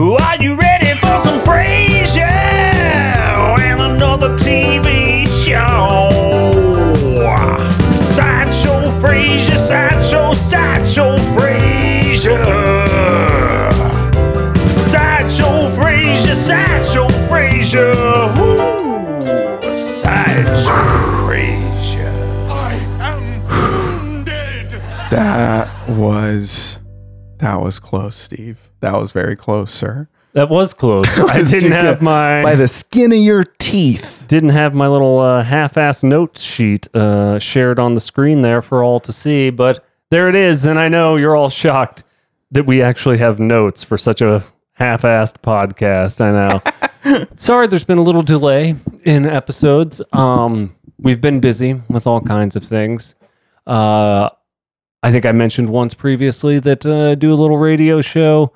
Are you ready for some Frasier and another TV show? Sideshow Frasier, sideshow, sideshow Frasier. Sideshow Frasier, sideshow Frasier. That was close, Steve. That was very close, sir. That was close. I didn't have my by the skin of your teeth. didn't have my little uh, half-ass notes sheet uh, shared on the screen there for all to see, but there it is. And I know you're all shocked that we actually have notes for such a half-assed podcast. I know. Sorry, there's been a little delay in episodes. Um, we've been busy with all kinds of things. Uh, I think I mentioned once previously that uh, do a little radio show.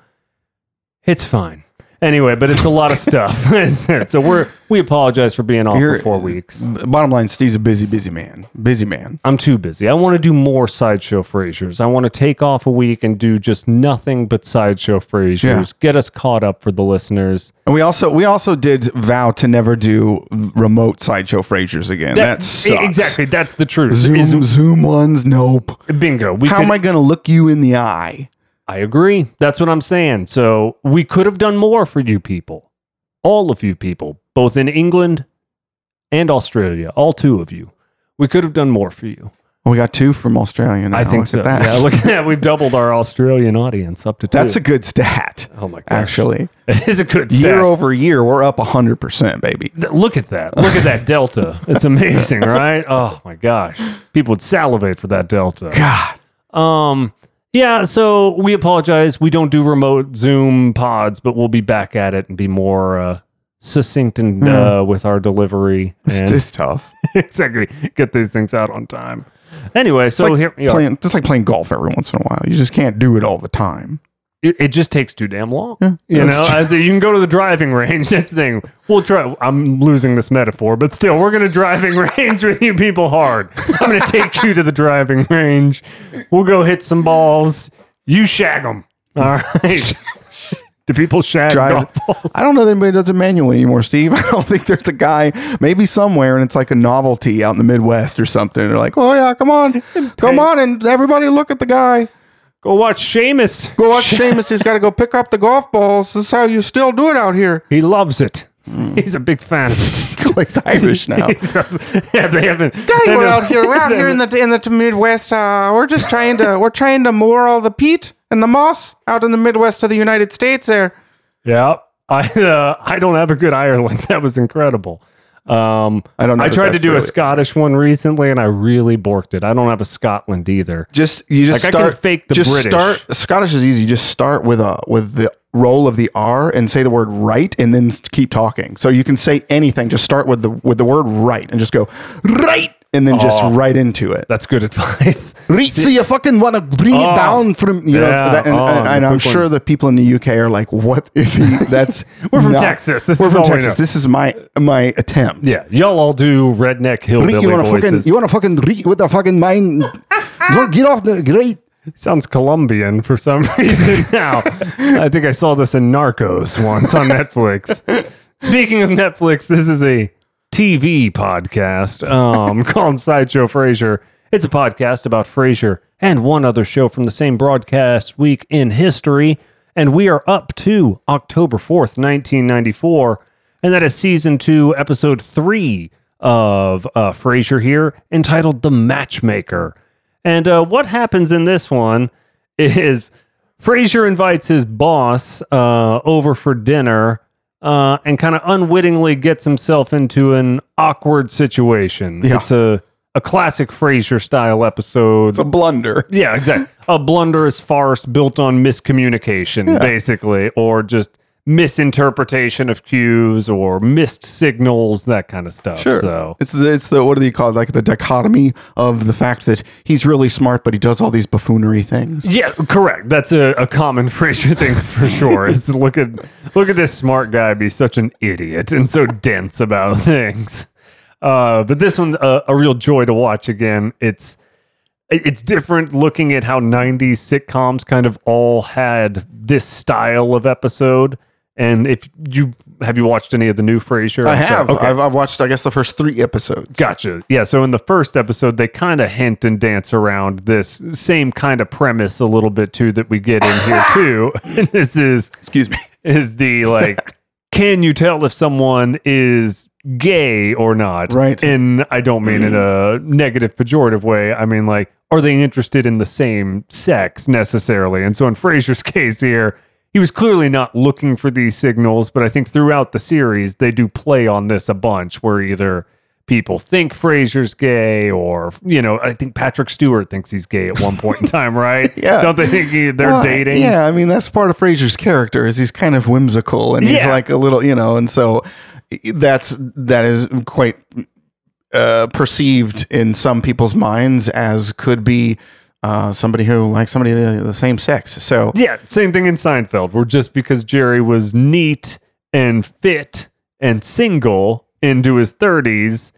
It's fine. Anyway, but it's a lot of stuff. so we're we apologize for being off You're- for four weeks. Bottom line, Steve's a busy, busy man. Busy man. I'm too busy. I want to do more sideshow Frasiers. I want to take off a week and do just nothing but sideshow Frasiers. Yeah. Get us caught up for the listeners. And we also we also did vow to never do remote sideshow Frasiers again. that sucks. exactly. That's the truth. Zoom Is- Zoom ones, nope. bingo. We How could- am I gonna look you in the eye? I agree. That's what I'm saying. So we could have done more for you people, all of you people, both in England and Australia, all two of you. We could have done more for you. Well, we got two from Australia now. I think Look so. At that. Yeah, look at that. We've doubled our Australian audience up to two. That's a good stat. oh my gosh. Actually, it is a good year over year, we're up hundred percent, baby. Look at that. Look at that delta. It's amazing, right? Oh my gosh. People would salivate for that delta. God, Um yeah, so we apologize. We don't do remote Zoom pods, but we'll be back at it and be more uh, succinct and uh, with our delivery it's, and it's tough. exactly get these things out on time. Anyway, so like here are. Playing, it's like playing golf every once in a while. You just can't do it all the time. It, it just takes too damn long. you know, true. as you can go to the driving range. That's the thing. We'll try. I'm losing this metaphor, but still, we're going to driving range with you people hard. I'm going to take you to the driving range. We'll go hit some balls. You shag them. All right. Do people shag Drive. balls? I don't know that anybody does it manually anymore, Steve. I don't think there's a guy, maybe somewhere, and it's like a novelty out in the Midwest or something. They're like, oh yeah, come on, come on, and everybody look at the guy. Go watch Seamus. Go watch Seamus. He's got to go pick up the golf balls. This is how you still do it out here. He loves it. He's a big fan of it. He's Irish now. He's a- yeah, they haven't. They we're out here, we're out here in the in the Midwest. Uh, we're just trying to we're trying to moor all the peat and the moss out in the Midwest of the United States. There, Yeah, I uh, I don't have a good Ireland. That was incredible. Um, I don't know I tried to do a Scottish one recently, and I really borked it. I don't have a Scotland either. just you just Like, I can start fake the just British. start. Scottish is easy. Just start with a with the roll of the R and say the word right, and then keep talking. So you can say anything. Just start with the with the word right, and just go right, and then just Oh. right into it. That's good advice. Right, so you fucking want to bring Oh. it down from you know, Yeah, that, and, oh, and, and I'm quick sure the people in the UK are like, "What is he?" That's We're from Texas. This we're is from all we Texas. know. This is my my attempt. Yeah, y'all all do redneck hillbilly you want to fucking voices. you want to fucking read with the fucking mind. Don't get off the great. Sounds Colombian for some reason now. I think I saw this in Narcos once on Netflix. Speaking of Netflix, this is a TV podcast um, called Sideshow Frasier. It's a podcast about Frasier and one other show from the same broadcast week in history. And we are up to October 4th, 1994. And that is season two, episode three of uh, Frasier here, entitled The Matchmaker. And uh, what happens in this one is Frasier invites his boss uh, over for dinner uh, and kind of unwittingly gets himself into an awkward situation. Yeah. It's a, a classic Frasier style episode. It's a blunder. Yeah, exactly. A blunderous farce built on miscommunication, basically, or just misinterpretation of cues or missed signals, that kind of stuff. Sure. So It's the it's the what do they call it? Like the dichotomy of the fact that he's really smart, but he does all these buffoonery things. Yeah, correct. That's a, a common Frasier thing for sure. Is look at look at this smart guy be such an idiot and so dense about things. Uh, but this one, uh, a real joy to watch again. It's it's different looking at how '90s sitcoms kind of all had this style of episode. And if you have you watched any of the new Frasier? I I'm have. Okay. I've, I've watched, I guess, the first three episodes. Gotcha. Yeah. So in the first episode, they kind of hint and dance around this same kind of premise a little bit too that we get in here too. And this is Excuse me. is the like, can you tell if someone is gay or not? Right. And I don't mean in a negative, pejorative way. I mean like, are they interested in the same sex necessarily? And so in Frasier's case here. He was clearly not looking for these signals, but I think throughout the series they do play on this a bunch where either people think Frasier's gay or you know, I think Patrick Stewart thinks he's gay at one point in time, right? Yeah. Don't they think he, they're Well, dating? Yeah, I mean that's part of Frasier's character is he's kind of whimsical and he's Yeah. like a little, you know, and so that's that is quite uh, perceived in some people's minds as could be uh, somebody who likes somebody the, the same sex. So Yeah, same thing in Seinfeld, where just because Jerry was neat and fit and single into his 30s,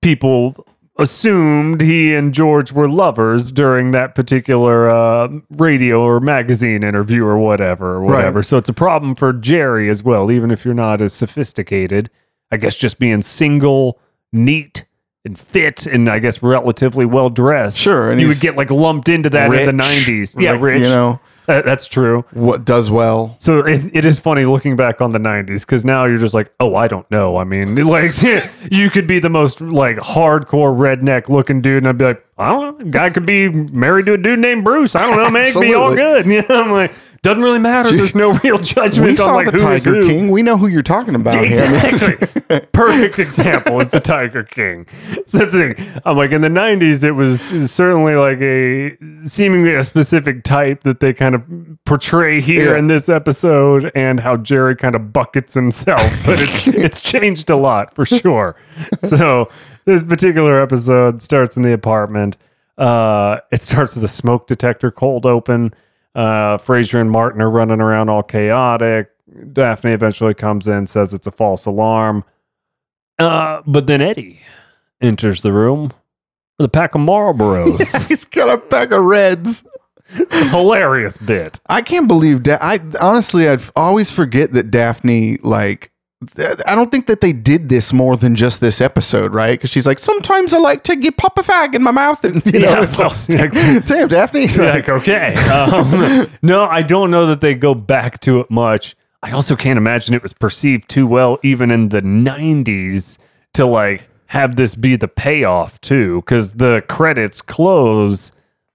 people assumed he and George were lovers during that particular uh, radio or magazine interview or whatever, or whatever. So it's a problem for Jerry as well, even if you're not as sophisticated. I guess just being single, neat, and fit, and I guess relatively well dressed. Sure, and you would get like lumped into that in the 90s. Yeah, like, rich. you know Uh, that's true. what does well. So it, it is funny looking back on the 90s because now you're just like, oh, I don't know. I mean, like, you could be the most like hardcore redneck looking dude, and I'd be like, I don't know. Guy could be married to a dude named Bruce. I don't know, man. It could be all good. Yeah, You know, I'm like, doesn't really matter. There's no real judgment We on saw like the who is Tiger who. King. We know who you're talking about here. Exactly. Perfect example is the Tiger King. So that's the thing. I'm like in the '90s, it was certainly like a seemingly a specific type that they kind of portray here Yeah. in this episode, and how Jerry kind of buckets himself. But it's it's changed a lot for sure. So this particular episode starts in the apartment. Uh, it starts with a smoke detector cold open. Uh, Frasier and Martin are running around all chaotic. Daphne eventually comes in, says it's a false alarm. Uh, but then Eddie enters the room with a pack of Marlboros. he's got a pack of reds. Hilarious bit. I can't believe that. I honestly, I'd always forget that Daphne, like, I don't think that they did this more than just this episode, right? Because she's like, sometimes I like to get pop a fag in my mouth, and you know, Yeah, it's well, like, damn, Daphne. like okay um, no i don't know that they go back to it much i also can't imagine it was perceived too well even in the 90s to like have this be the payoff too because the credits close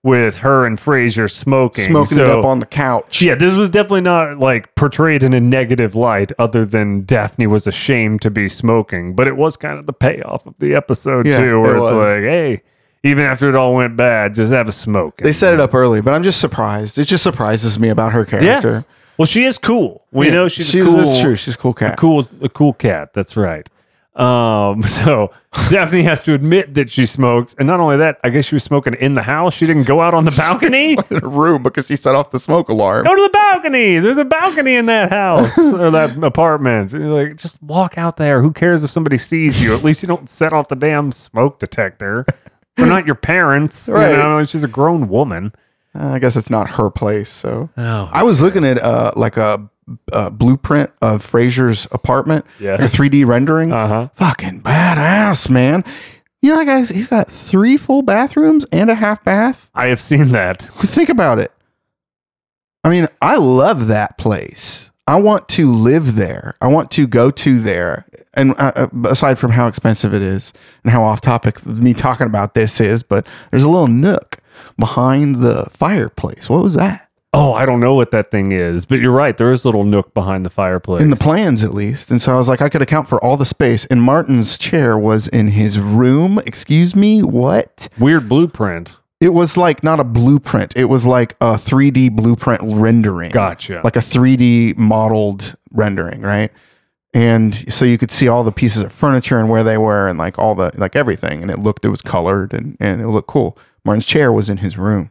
with her and Frasier smoking smoking it up on the couch. yeah, this was definitely not like portrayed in a negative light, other than Daphne was ashamed to be smoking. But it was kind of the payoff of the episode Yeah, too, where it it's was. like, hey, even after it all went bad, just have a smoke. They set it up early, but I'm just surprised. It just surprises me about her yeah. character. Well, she is cool. We Yeah, know she's, she's a cool, that's true. She's a cool cat. cool, a cool cat. That's right. Um, so Daphne has to admit that she smokes, and not only that, I guess she was smoking in the house. She didn't go out on the balcony. in a room because she set off the smoke alarm. Go to the balcony. There's a balcony in that house or that apartment. You're like, just walk out there. Who cares if somebody sees you? At least you don't set off the damn smoke detector. They're not your parents. Right. You know, she's a grown woman. Uh, I guess it's not her place. So Oh, I was looking at uh, like a, a blueprint of Frasier's apartment, Yes. a 3D rendering. uh huh. Fucking badass, man. You know, that guy's he's got three full bathrooms and a half bath. I have seen that. Think about it. I mean, I love that place. I want to live there. I want to go to there. And uh, uh, aside from how expensive it is and how off topic me talking about this is, but there's a little nook behind the fireplace. What was that? Oh, I don't know what that thing is, but you're right. There is a little nook behind the fireplace. In the plans, at least. And so I was like, I could account for all the space. And Martin's chair was in his room. Excuse me, what? Weird blueprint. It was like not a blueprint. It was like a 3D blueprint rendering. Gotcha. Like a 3D modeled rendering, right? And so you could see all the pieces of furniture and where they were and like all the like everything. And it looked it was colored and, and it looked cool. Martin's chair was in his room.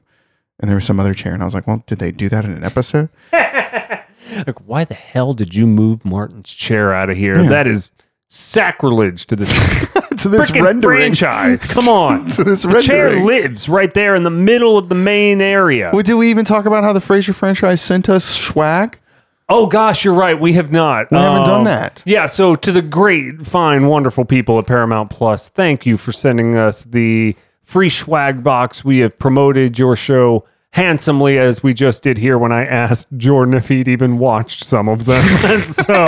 And there was some other chair. And I was like, well, did they do that in an episode? like, why the hell did you move Martin's chair out of here? That is sacrilege to this to this rendering. franchise. Come on. To this the chair lives right there in the middle of the main area. Well, did we even talk about how the Frasier franchise sent us swag? Oh gosh, you're right. We have not. We haven't done Um, that. Yeah. So to the great, fine, wonderful people at Paramount Plus, thank you for sending us the free swag box. We have promoted your show handsomely as we just did here when I asked Jordan if he'd even watched some of them. So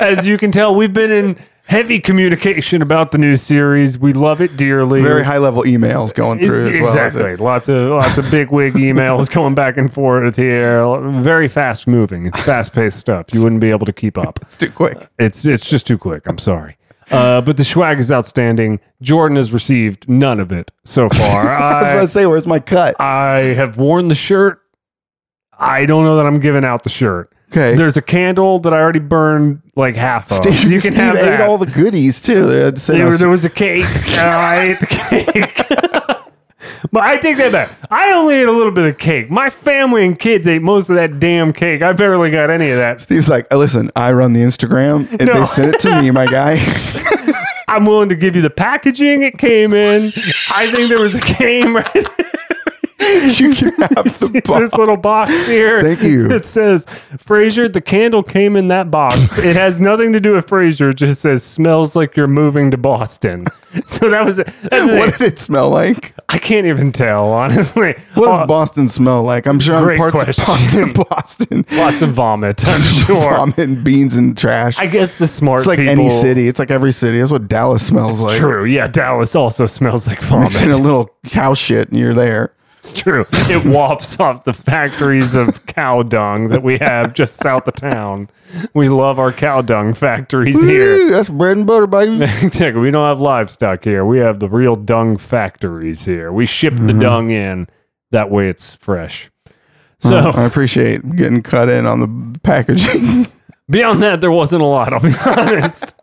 as you can tell, we've been in heavy communication about the new series. We love it dearly. Very high level emails going through as well. as exactly. it- Lots of lots of big wig emails going back and forth here. Very fast moving. It's fast paced stuff. You wouldn't be able to keep up. It's too quick. It's it's just too quick. I'm sorry. Uh, but the swag is outstanding. Jordan has received none of it so far. I was about to say, where's my cut? I have worn the shirt. I don't know that I'm giving out the shirt. Okay. There's a candle that I already burned like half of. Steve, you can Steve have ate that. all the goodies too. There, there was a cake. I ate the cake. but I take that back. I only ate a little bit of cake. My family and kids ate most of that damn cake. I barely got any of that. Steve's like, "Uh, listen, I run the Instagram, and No. they sent it to me, my guy. I'm willing to give you the packaging it came in. I think there was a game right there. you can have the box. this little box here. Thank you. It says Frasier. The candle came in that box. It has nothing to do with Frasier. It just says smells like you're moving to Boston. So that was it. What did it smell like? I can't even tell honestly. What does Uh, Boston smell like? I'm sure I'm parts question. of of Boston. Lots of vomit. I'm sure. Vomit and beans and trash. I guess the smart it's like people. any city. It's like every city. That's what Dallas smells like. True. Yeah, Dallas also smells like vomit. Mix in a little cow shit and you're there. It's true. It wafts off the factories of cow dung that we have just south of town. We love our cow dung factories here. That's bread and butter, baby. Exactly. We don't have livestock here. We have the real dung factories here. We ship Mm-hmm. the dung in. That way it's fresh. So I appreciate getting cut in on the packaging. beyond that, there wasn't a lot, I'll be honest.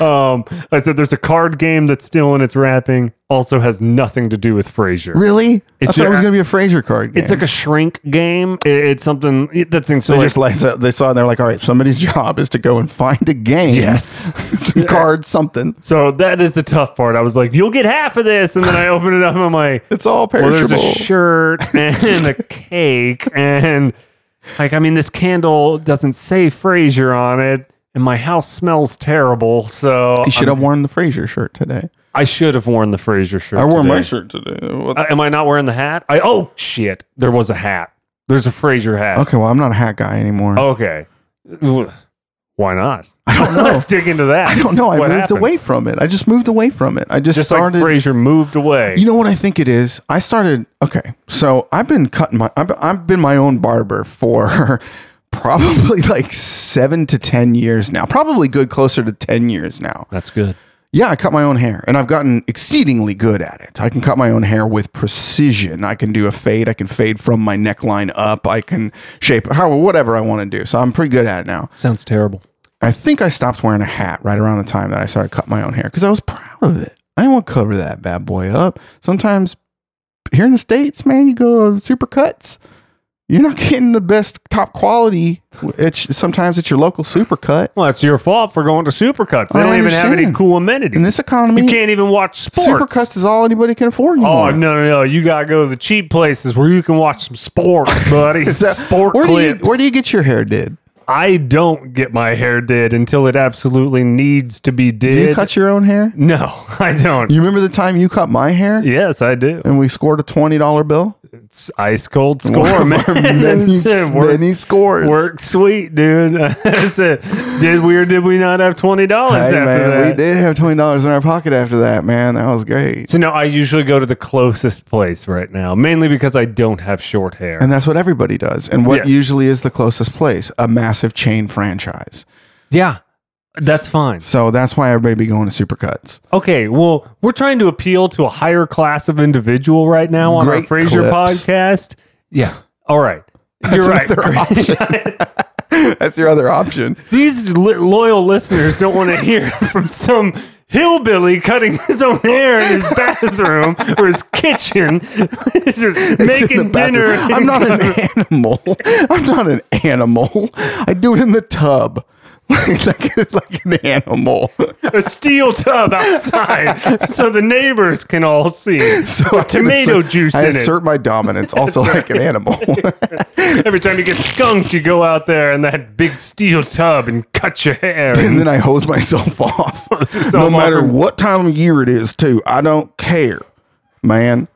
Um, I said there's a card game that's still in its wrapping, also has nothing to do with Frasier. really? I It's thought it was going to be a Frasier card game. It's like a shrink game. It- It's something it- that's so they like, just like so they saw it and they're like, all right, somebody's job is to go and find a game. yes. some cards, something. So that is the tough part. I was like, "You'll get half of this," and then I open it up and I'm like, It's all "Well, there's a shirt and a cake and like, I mean, this candle doesn't say Frasier on it, and my house smells terrible. So you should I'm- have worn the Frasier shirt today. I should have worn the Frasier shirt. I wore my shirt today. What- Uh, am I not wearing the hat? I oh shit, there was a hat. There's a Frasier hat. okay, well, I'm not a hat guy anymore. Okay. Why not? I don't know. Let's dig into that. I don't know. I What moved happened? away from it. I just moved away from it. I just, Just started. like Frasier moved away. You know what I think it is? I started. Okay, so I've been cutting my. I've, I've been my own barber for probably like seven to ten years now. Probably good closer to ten years now. That's good. Yeah, I cut my own hair, and I've gotten exceedingly good at it. I can cut my own hair with precision. I can do a fade. I can fade from my neckline up. I can shape how whatever I want to do. So I'm pretty good at it now. Sounds terrible. I think I stopped wearing a hat right around the time that I started cutting my own hair because I was proud of it. I didn't want to cover that bad boy up. Sometimes here in the States, man, you go to super cuts. You're not getting the best top quality. It's sometimes it's your local supercut. Well, it's your fault for going to supercuts. They I don't even have any cool amenities. In this economy, you can't even watch sports. Supercuts is all anybody can afford oh, anymore. Oh no, no, no! You gotta go to the cheap places where you can watch some sports, buddy. That- Sport where clips. Do you, where do you get your hair did? I don't get my hair did until it absolutely needs to be did. Do you cut your own hair? no, I don't. You remember the time you cut my hair yes, I do. and we scored a twenty dollar bill? It's ice cold score, man. many, work, many scores. work sweet, dude. Did we or did we not have twenty dollars Hey, after man, that? we did have twenty dollars in our pocket after that. Man, that was great. So now I usually go to the closest place right now, mainly because I don't have short hair. And that's what everybody does. And what Yes. usually is the closest place? A massive chain franchise. yeah, that's fine. So that's why everybody be going to supercuts. Okay, well, we're trying to appeal to a higher class of individual right now on Great our Frasier clips. podcast. Yeah, all right. You're right. another Great. That's your other option. These li- loyal listeners don't want to hear from some hillbilly cutting his own hair in his bathroom or his kitchen, just It's in making the bathroom. dinner. I'm not an animal. I'm not an animal. I do it in the tub. like, like an animal. a steel tub outside so the neighbors can all see. So I tomato assert- juice I in it. assert my dominance, also like an animal. Every time you get skunked, you go out there in that big steel tub and cut your hair. and And then I hose myself off. no off matter and- what time of year it is, too. I don't care, man.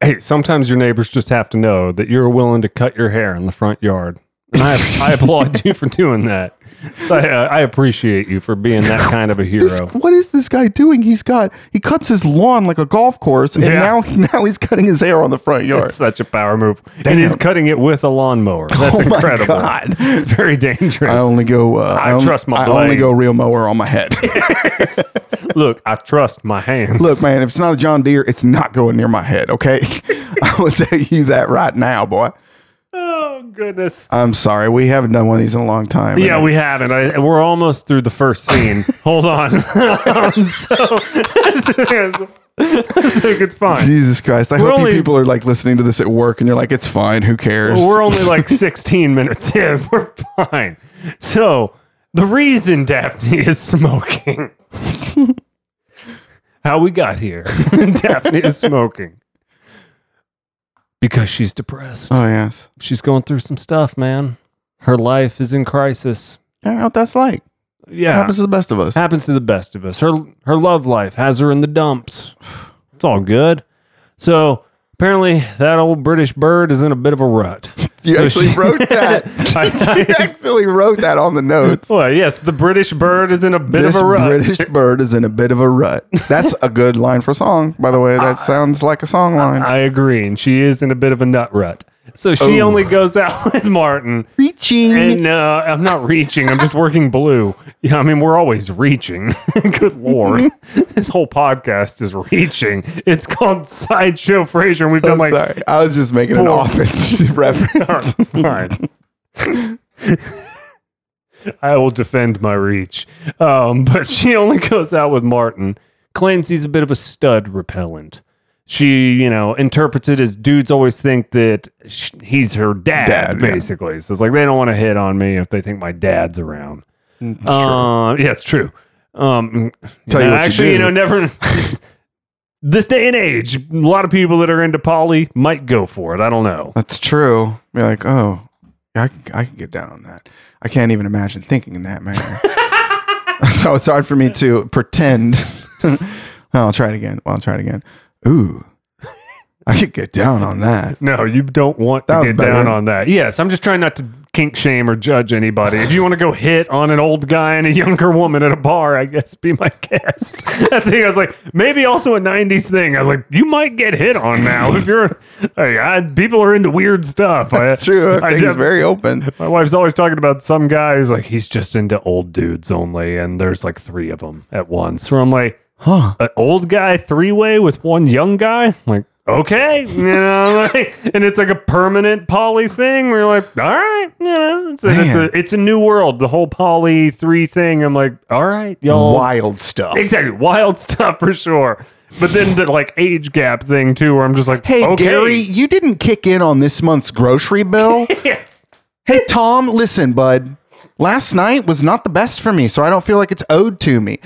hey, sometimes your neighbors just have to know that you're willing to cut your hair in the front yard. And I, I applaud you for doing that. So I, uh, I appreciate you for being that kind of a This, hero. what is this guy doing? He's got he cuts his lawn like a golf course, and Yeah. now now he's cutting his hair on the front yard. It's such a power move. And he's Damn. cutting it with a lawnmower. That's Oh my incredible. God. It's very dangerous. I only go. Uh, I only- trust my I only blade. go real mower on my head. Look, I trust my hands. Look, man, if it's not a John Deere, it's not going near my head. Okay, I will tell you that right now, boy. Oh, goodness. I'm sorry, we haven't done one of these in a long time. Yeah, we haven't. I, we're almost through the first scene. Hold on. um, so, I think it's fine. Jesus Christ! I We're hope you only- people are like listening to this at work, and you're like, "It's fine. Who cares?" We're only like 16 minutes in. We're fine. So, the reason Daphne is smoking, how we got here, Daphne is smoking because she's depressed. oh yes, She's going through some stuff, man. Her life is in crisis. I know what that's like. Yeah. Happens to the best of us. happens to the best of us. Her her love life has her in the dumps. It's all good. So apparently that old British bird is in a bit of a rut. You So actually she- wrote that. you actually wrote that on the notes. Well, yes, the British bird is in a bit this of a rut. The British bird is in a bit of a rut. That's a good line for a song, by the way. That sounds like a song line. I agree, and she is in a bit of a nut rut. So she Oh. only goes out with Martin. Reaching. And uh, I'm not reaching. I'm just working blue. Yeah, I mean we're always reaching. Good lord, this whole podcast is reaching. It's called Sideshow Frasier. and We've done I'm like sorry. I was just making an office reference. It's fine. I will defend my reach. Um, but she only goes out with Martin, claims he's a bit of a stud repellent. She, you know, interprets it as dudes always think that sh- he's her dad, Dad, yeah. basically. So it's like they don't want to hit on me if they think my dad's around. It's Uh, yeah, it's true. Um, Tell you know, what you actually, you, do. know, never. this day and age, a lot of people that are into poly might go for it. I don't know. That's true. Be like, oh, yeah, I can, I can get down on that. I can't even imagine thinking in that manner. so it's hard for me to pretend. well, I'll try it again. Well, I'll try it again. Ooh, I could get down on that. No, you don't want That to was get better. down on that. Yes, I'm just trying not to kink shame or judge anybody. If you want to go hit on an old guy and a younger woman at a bar, I guess be my guest. that thing, I was like, maybe also a 90s thing. I was like, you might get hit on now if you're. Like, I, people are into weird stuff. That's I, true. I Things def- very open. my wife's always talking about some guy who's like, he's just into old dudes only, and there's like three of them at once. Where I'm like, Huh. an old guy three way with one young guy? I'm like, okay, you know, like, and it's like a permanent poly thing. Where you're like, all right, you know, it's a, it's Man. a it's a new world. The whole poly three thing. I'm like, all right, y'all, Wild stuff. exactly, wild stuff for sure. But then the like age gap thing too, where I'm just like, Hey, okay. Gary, you didn't kick in on this month's grocery bill. yes. hey, Tom, listen, bud. Last night was not the best for me, so I don't feel like it's owed to me.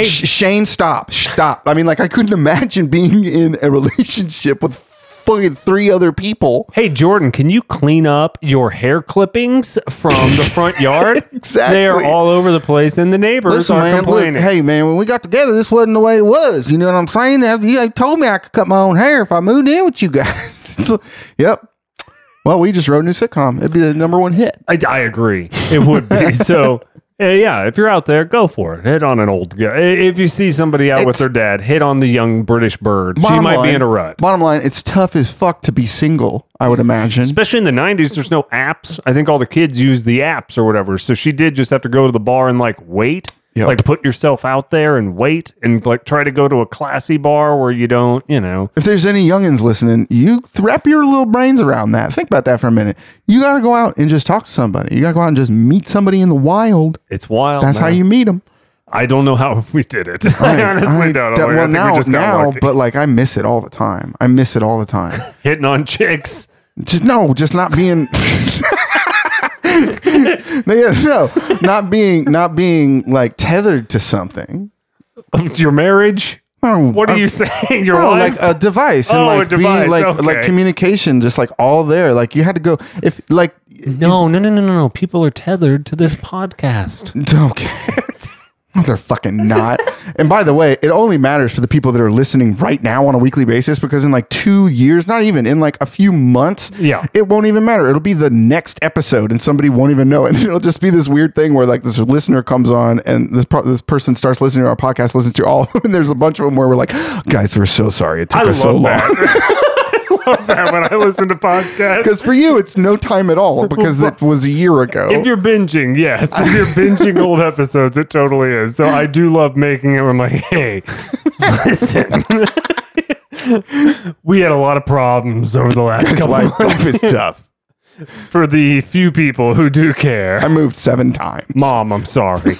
Sh- Shane, stop. Stop. I mean, like, I couldn't imagine being in a relationship with fucking three other people. Hey Jordan, can you clean up your hair clippings from the front yard? Exactly. They are all over the place, and the neighbors Listen, are man, look, complaining. hey, man, when we got together, this wasn't the way it was. You know what I'm saying? You told me I could cut my own hair if I moved in with you guys. So, yep. Well, we just wrote a new sitcom. It'd be the number one hit. I, I agree. It would be. so, Uh, yeah, if you're out there, go for it. Hit on an old guy. If you see somebody out with It's- their dad, hit on the young British bird. she might be in a rut. Bottom line, it's tough as fuck to be single, I would imagine. Especially in the 90s, there's no apps. I think all the kids use the apps or whatever. So she did just have to go to the bar and like wait. Yep. Like put yourself out there and wait and like try to go to a classy bar where you don't, you know. If there's any youngins listening, you wrap your little brains around that. Think about that for a minute. You got to go out and just talk to somebody. You got to go out and just meet somebody in the wild. It's wild. That's how you meet them. I don't know how we did it. I, honestly don't. know. I well, now, we now, lucky. but like I miss it all the time. I miss it all the time. hitting on chicks. just no, just not being. no, yeah, no, not being not being like tethered to something. Your marriage? Oh, What are you saying? Your no, life? like a device and Oh, a like device, being like like communication, just like all there. Like you had to go if like no, no, no, no, no, no. People are tethered to this podcast. okay. No, they're fucking not. and by the way, it only matters for the people that are listening right now on a weekly basis because in like two years, not even in like a few months, Yeah. it won't even matter. It'll be the next episode and somebody won't even know. And it'll just be this weird thing where like this listener comes on and this, pro- this person starts listening to our podcast, listens to all of them. And there's a bunch of them where we're like, guys, we're so sorry. It took I us so long. love that when I listen to podcasts. Because for you, it's no time at all because it was a year ago. If you're binging, yes. If you're binging old episodes, it totally is. So I do love making it where I'm like, hey, listen. we had a lot of problems over the last couple life, months life is tough. for the few people who do care. I moved seven times. Mom, I'm sorry.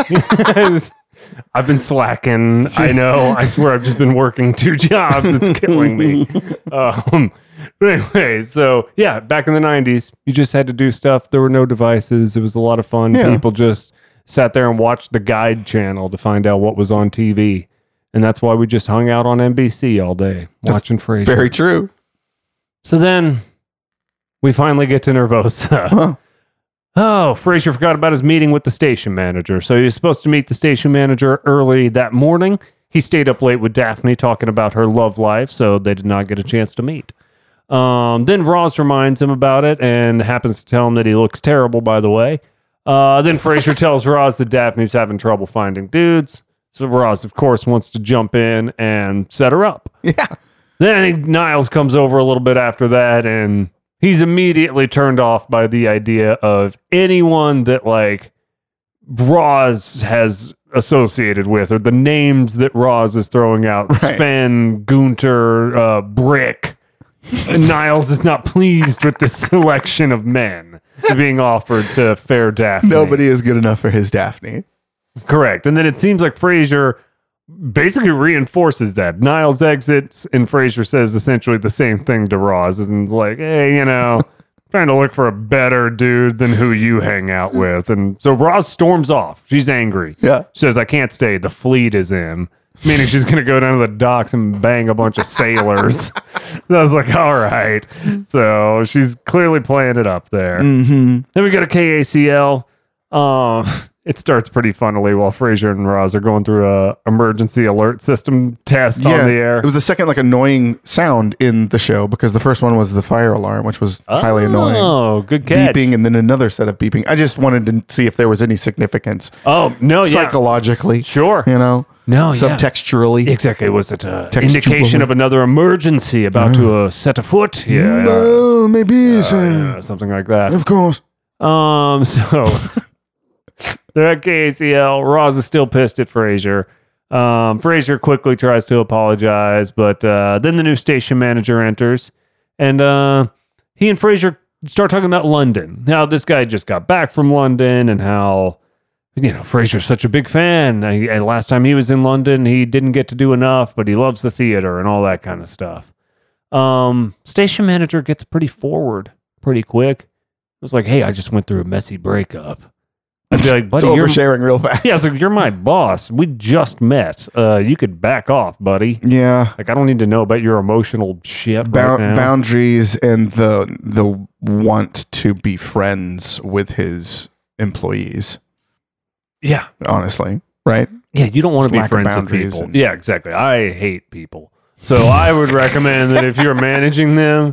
I've been slacking. I know. I swear I've just been working two jobs. It's killing me. Um, but anyway, so yeah, back in the 90s, you just had to do stuff. There were no devices. It was a lot of fun. Yeah. People just sat there and watched the guide channel to find out what was on TV. And that's why we just hung out on NBC all day watching Frasier. Very true. So then we finally get to Nervosa. Huh. Oh, Frasier forgot about his meeting with the station manager. So he was supposed to meet the station manager early that morning. He stayed up late with Daphne talking about her love life, so they did not get a chance to meet. Um, then Roz reminds him about it and happens to tell him that he looks terrible, by the way. Uh, then Frasier tells Roz that Daphne's having trouble finding dudes. So Roz, of course, wants to jump in and set her up. Yeah. Then Niles comes over a little bit after that, and he's immediately turned off by the idea of anyone that like Roz has associated with, or the names that Roz is throwing out: Right. Sven, Gunter, uh, Brick. Niles is not pleased with the selection of men being offered to fair Daphne. Nobody is good enough for his Daphne. Correct. And then it seems like Frasier basically reinforces that. Niles exits and Frasier says essentially the same thing to Roz and is like, hey, you know, trying to look for a better dude than who you hang out with. And so Roz storms off. She's angry. Yeah. She says, I can't stay. The fleet is in. Meaning she's going to go down to the docks and bang a bunch of sailors. so I was like, all right. So she's clearly playing it up there. Mm-hmm. Then we go to KACL. Um, it starts pretty funnily while Frasier and Roz are going through a emergency alert system test on the air. It was the second like annoying sound in the show because the first one was the fire alarm, which was highly annoying. Oh, good catch. Beeping and then another set of beeping. I just wanted to see if there was any significance Oh no, yeah, psychologically. sure. You know? No, yeah. Subtextually. Exactly. Was it a Textually. indication of another emergency about to uh, set afoot? Yeah, No, maybe uh, yeah, something like that. Of course. Um, so they're at KACL. Roz is still pissed at Frasier. Um, Frasier quickly tries to apologize, but uh, then the new station manager enters, and uh, he and Frasier start talking about London. Now this guy just got back from London, and how you know Frasier's such a big fan. I, and last time he was in London, he didn't get to do enough, but he loves the theater and all that kind of stuff. Um, station manager gets pretty forward pretty quick. It was like, hey, I just went through a messy breakup. I'd be like, It's buddy, you're, oversharing real fast. yeah, it's like, you're my boss. We just met. Uh, you could back off, buddy. Yeah. Like, I don't need to know about your emotional shit Bound, right now. boundaries and the the want to be friends with his employees. yeah, Honestly, right? yeah. You don't want to be Lack of friends with boundaries people. and- Yeah, exactly. I hate people. So I would recommend that if you're managing them,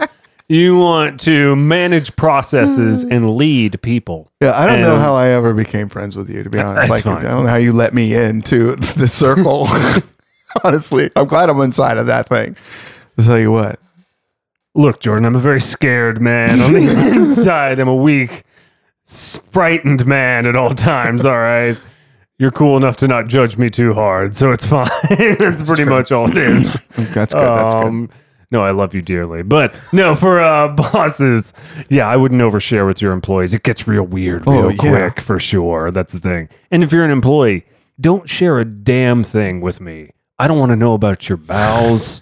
you want to manage processes and lead people. Yeah, I don't know And- how I ever became friends with you. To be honest, That's like fine. I don't know how you let me into the circle. Honestly, I'm glad I'm inside of that thing. I'll tell you what. Look, Jordan, I'm a very scared man. On the inside, I'm a weak, s- frightened man at all times. All right. You're cool enough to not judge me too hard, so it's fine. That's pretty much all it is. That's good. That's good. Um, No, I love you dearly. But no, for uh, bosses, yeah, I wouldn't overshare with your employees. It gets real weird real Oh, yeah. quick for sure. That's the thing. And if you're an employee, don't share a damn thing with me. I don't want to know about your bowels.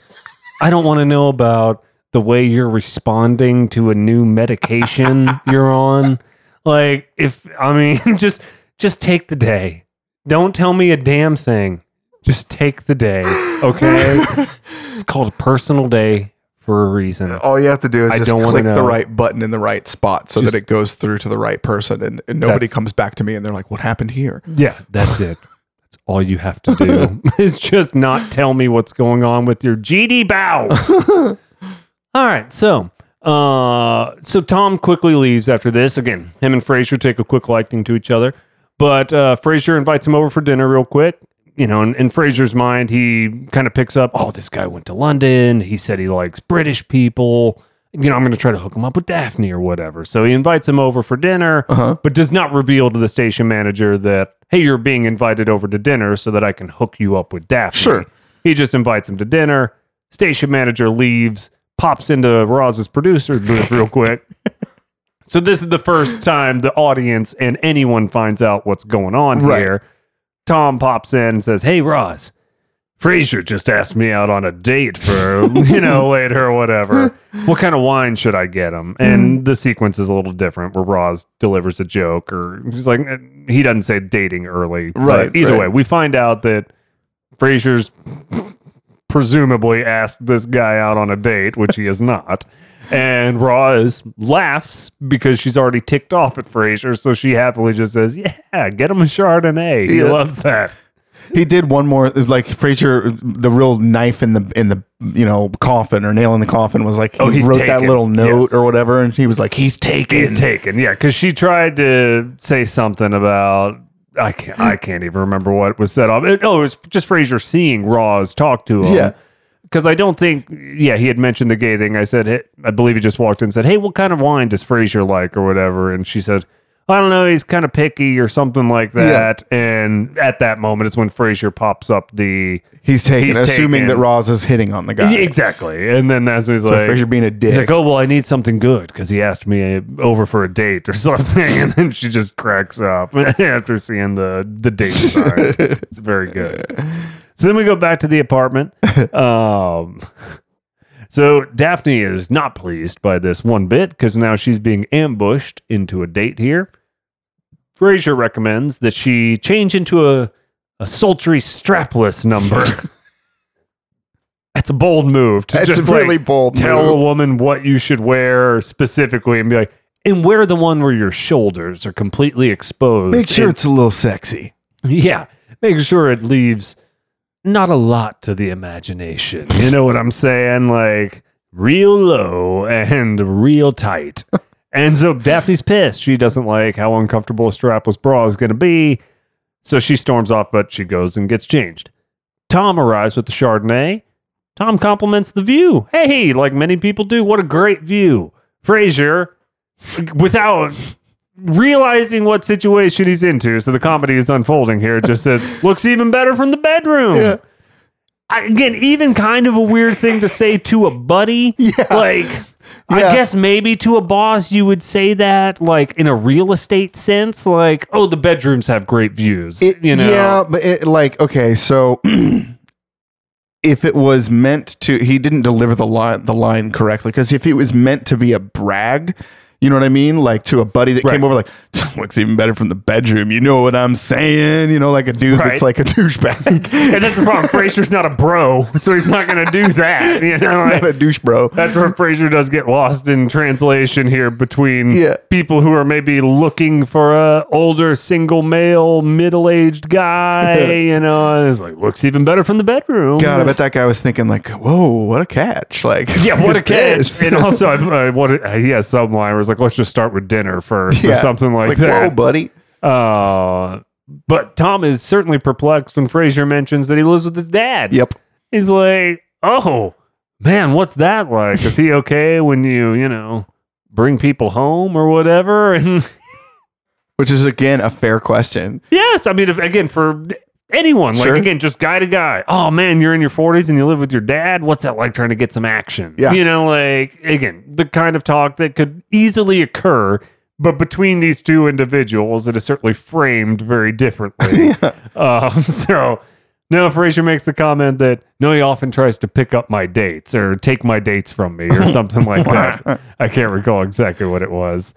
I don't want to know about the way you're responding to a new medication you're on. Like, if I mean, just just take the day. Don't tell me a damn thing. Just take the day, okay? it's called a personal day for a reason. All you have to do is I just don't wanna click the right button in the right spot so Just- that it goes through to the right person and, and nobody That's- comes back to me and they're like, what happened here? Yeah, that's it. That's all you have to do is just not tell me what's going on with your GD bowels. all right, so uh, so Tom quickly leaves after this. Again, him and Frasier take a quick liking to each other, but uh, Frasier invites him over for dinner real quick. You know, in, in Frasier's mind, he kind of picks up, oh, this guy went to London. He said he likes British people. You know, I'm going to try to hook him up with Daphne or whatever. So he invites him over for dinner, uh-huh. but does not reveal to the station manager that, hey, you're being invited over to dinner so that I can hook you up with Daphne. Sure. He just invites him to dinner. Station manager leaves, pops into Roz's producer's booth real quick. So this is the first time the audience and anyone finds out what's going on Right. here. Tom pops in and says, "Hey, Roz, Frasier just asked me out on a date for you know later or whatever. What kind of wine should I get him?" And the sequence is a little different, where Roz delivers a joke, or he's like, eh, he doesn't say dating early, but Right, Either right. way, we find out that Frasier's presumably asked this guy out on a date, which he is not. And Roz laughs because she's already ticked off at Frasier, so she happily just says, "Yeah, get him a Chardonnay." He Yeah. loves that. He did one more like Frasier the real knife in the in the you know coffin or nail in the coffin was like he Oh, he's wrote that taken. little note Yes. or whatever and he was like he's taken. He's taken, yeah, because she tried to say something about I can't I can't even remember what was said off. It, oh, it was just Frasier seeing Roz talk to him. Yeah. Because I don't think, yeah, he had mentioned the gay thing. I said, hey, I believe he just walked in and said, hey, what kind of wine does Frasier like or whatever? And she said, I don't know, he's kind of picky or something like that. And at that moment is when Frasier pops up the He's taken, He's assuming taken. that Roz is hitting on the guy. Yeah, exactly. And then that's when he's So like, Frasier being a dick. He's like, oh well, I need something good because he asked me uh, over for a date or something, and then she just cracks up after seeing the the date sign. it's very good. So then we go back to the apartment. Um, so Daphne is not pleased by this one bit because now she's being ambushed into a date here. Frasier recommends that she change into a a sultry strapless number. That's a bold move. To That's just a really like, bold tell move. a woman what you should wear specifically and be like, and wear the one where your shoulders are completely exposed. Make sure And- it's a little sexy. yeah, make sure it leaves not a lot to the imagination. You know what I'm saying? Like real low and real tight. and so Daphne's pissed. She doesn't like how uncomfortable a strapless bra is going to be. So she storms off, but she goes and gets changed. Tom arrives with the Chardonnay. Tom compliments the view. Hey, like many people do, what a great view. Frazier, without realizing what situation he's into, so the comedy is unfolding here, just says, looks even better from the bedroom. Yeah. I, again, even kind of a weird thing to say to a buddy. Yeah. Like, I guess maybe to a boss you would say that, like in a real estate sense, like, oh, the bedrooms have great views. It- you know, Yeah, but it, like okay, so if it was meant to, he didn't deliver the line the line correctly because if it was meant to be a brag. You know what I mean? Like to a buddy that Right. came over, like looks even better from the bedroom. You know what I'm saying? You know, like a dude Right. that's like a douchebag. and that's the problem. Frasier's not a bro, so he's not going to do that. You know, not a douche, bro. That's where Frasier does get lost in translation here between Yeah. people who are maybe looking for a older single male middle aged guy. you know, and it's like looks even better from the bedroom. God, I bet that guy was thinking like, "Whoa, what a catch!" Like, Yeah, what a this. catch! And also, I, I, what a, he has some line where it's like, "Let's just start with dinner first, or something like, like, that." whoa, buddy. Uh, but Tom is certainly perplexed when Frasier mentions that he lives with his dad. Yep. He's like, "Oh man, what's that like? Is he okay when you, you know, bring people home or whatever?" And Which is again a fair question. yes, I mean, if, again, for anyone, like Sure. again, just guy to guy. Oh man, you're in your 40s and you live with your dad. What's that like trying to get some action? Yeah. you know, like again, the kind of talk that could easily occur. But between these two individuals, it is certainly framed very differently. Um, so no, Frasier makes the comment that no, he often tries to pick up my dates or take my dates from me or something like that. I can't recall exactly what it was.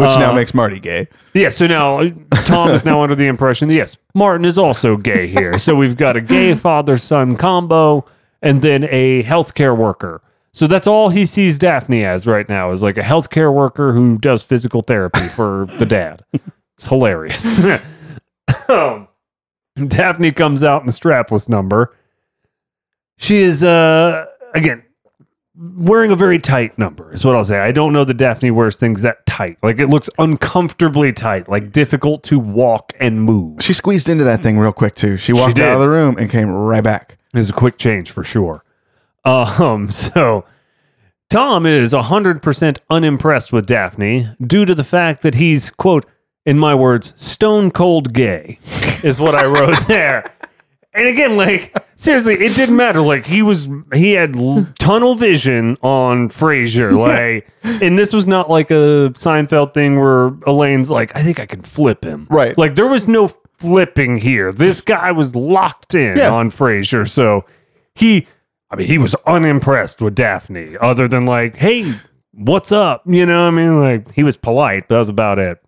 Which now Uh, makes Marty gay. Yeah, so now uh, Tom is now under the impression that yes, Martin is also gay here. So we've got a gay father son combo and then a healthcare worker. So that's all he sees Daphne as right now is like a healthcare worker who does physical therapy for the dad. It's hilarious. Um, Daphne comes out in the strapless number. She is uh again wearing a very tight number is what I'll say. I don't know that Daphne wears things that tight. Like it looks uncomfortably tight, like difficult to walk and move. She squeezed into that thing real quick too. She walked did. out of the room and came right back. It's a quick change for sure. Um, so Tom is 100% unimpressed with Daphne due to the fact that he's, quote, in my words, stone cold gay, is what I wrote there. And again, like, seriously, it didn't matter. Like, he was, he had l- tunnel vision on Frasier. Like, and this was not like a Seinfeld thing where Elaine's like, I think I can flip him. Right. Like, there was no flipping here. This guy was locked in Yeah. on Frasier. So he, I mean, he was unimpressed with Daphne, other than like, hey, what's up? You know, what I mean, like, he was polite, but that was about it.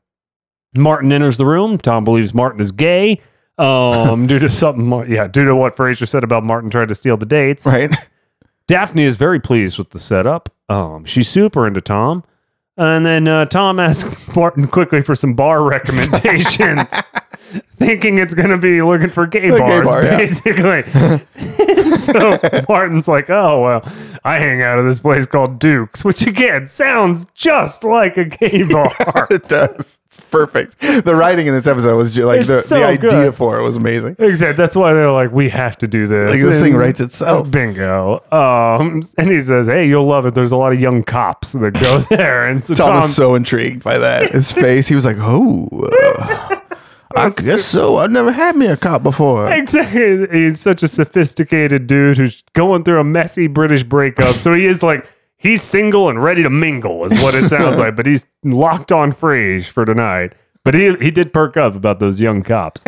Martin enters the room. Tom believes Martin is gay. Um, due to something, Mar- yeah, due to what Frasier said about Martin trying to steal the dates. Right. Daphne is very pleased with the setup. Um, she's super into Tom. And then uh, Tom asks Martin quickly for some bar recommendations, thinking it's going to be looking for gay gay bars, bar, yeah. basically. so Martin's like, oh, well, I hang out at this place called Duke's, which again sounds just like a gay bar. it does. It's perfect. The writing in this episode was just like It's the, so the idea good. for it was amazing. Exactly. That's why they're like, we have to do this. Like this thing And- writes itself. Bingo. Um, and he says, "Hey, you'll love it. There's a lot of young cops that go there." And so Tom Tom, was so intrigued by that. His face, he was like, "Oh, uh, I guess so. I've never had me a cop before." exactly, he's such a sophisticated dude who's going through a messy British breakup. so he is like, he's single and ready to mingle, is what it sounds like. But he's locked on Frasier for tonight. But he he did perk up about those young cops.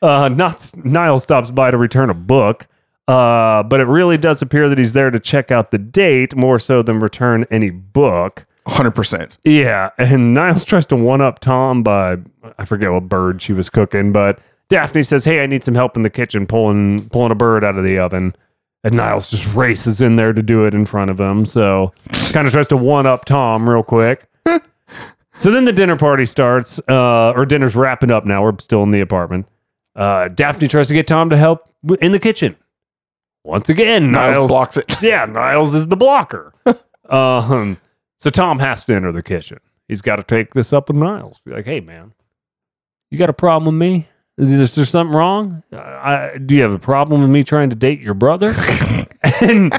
Uh, not Niall stops by to return a book. Uh, but it really does appear that he's there to check out the date more so than return any book. Hundred percent. Yeah, and Niles tries to one up Tom by I forget what bird she was cooking, but Daphne says, "Hey, I need some help in the kitchen pulling pulling a bird out of the oven." And Niles just races in there to do it in front of him. So kind of tries to one up Tom real quick. so then the dinner party starts, uh, or dinner's wrapping up now. We're still in the apartment. Uh, Daphne tries to get Tom to help w- in the kitchen. Once again, Niles, Niles blocks it. yeah, Niles is the blocker. um, so Tom has to enter the kitchen. He's got to take this up with Niles. Be like, hey, man, you got a problem with me? Is there, is there something wrong? I, do you have a problem with me trying to date your brother? and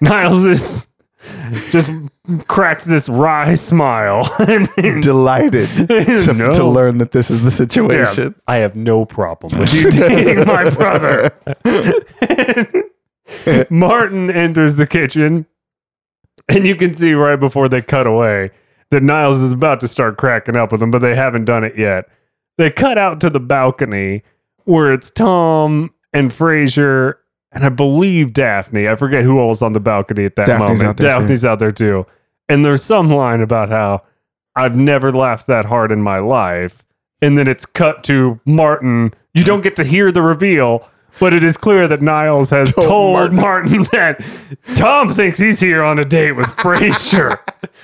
Niles is just cracks this wry smile. Delighted to, No. to learn that this is the yeah, situation. I have no problem with you dating my brother. Martin enters the kitchen, and you can see right before they cut away that Niles is about to start cracking up with them, but they haven't done it yet. They cut out to the balcony where it's Tom and Frasier and I believe Daphne. I forget who else on the balcony at that Daphne's moment. out there, too. Daphne's out there too. And there's some line about how I've never laughed that hard in my life. And then it's cut to Martin. You don't get to hear the reveal, but it is clear that Niles has Told told, Martin. Martin. that Tom thinks he's here on a date with Frasier.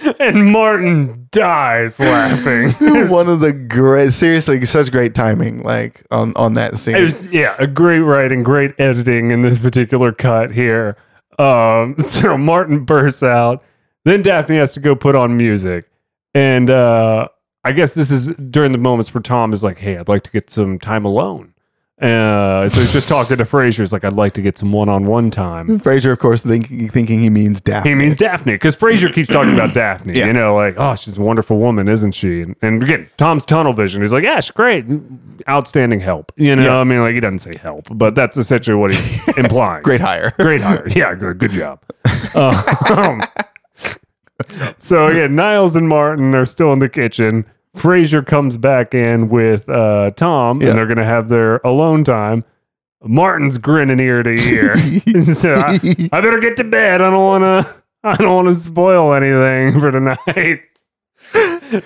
and Martin dies laughing. One of the great, seriously, such great timing, like on on that scene. It was yeah, a great writing, great editing in this particular cut here. Um, so Martin bursts out. Then Daphne has to go put on music, and uh, I guess this is during the moments where Tom is like, "Hey, I'd like to get some time alone." Uh, so he's just talking to Frasier. He's like, "I'd like to get some one-on-one time." Frasier, of course, thinking thinking he means Daphne. He means Daphne because Frasier keeps talking about Daphne. Yeah. You know, like, oh, she's a wonderful woman, isn't she? And, and again, Tom's tunnel vision. He's like, yeah, she's great, outstanding help. You know, Yeah. I mean, like he doesn't say help, but that's essentially what he's implying. great hire. great hire. Yeah, good, good job. Um, so again, Niles and Martin are still in the kitchen. Frasier comes back in with uh, Tom, Yeah. and they're gonna have their alone time. Martin's grinning ear to ear. so I, I better get to bed. I don't want to. I don't want to spoil anything for tonight.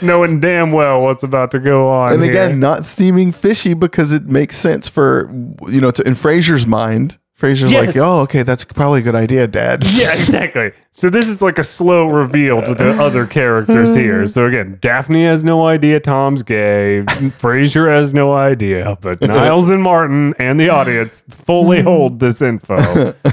knowing damn well what's about to go on. and here. again, not seeming fishy because it makes sense for you know, to, in Frasier's mind. Frasier's Yes. like, oh, okay, that's probably a good idea, Dad. Yeah, exactly. So this is like a slow reveal to the other characters here. So again, Daphne has no idea Tom's gay. Frasier has no idea, but Niles and Martin and the audience fully hold this info.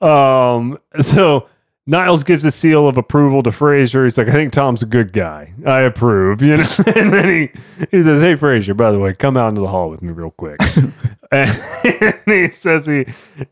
Um, so Niles gives a seal of approval to Frasier. He's like, I think Tom's a good guy. I approve, you know. and then he, he says, Hey Frasier, by the way, come out into the hall with me real quick. and he says he,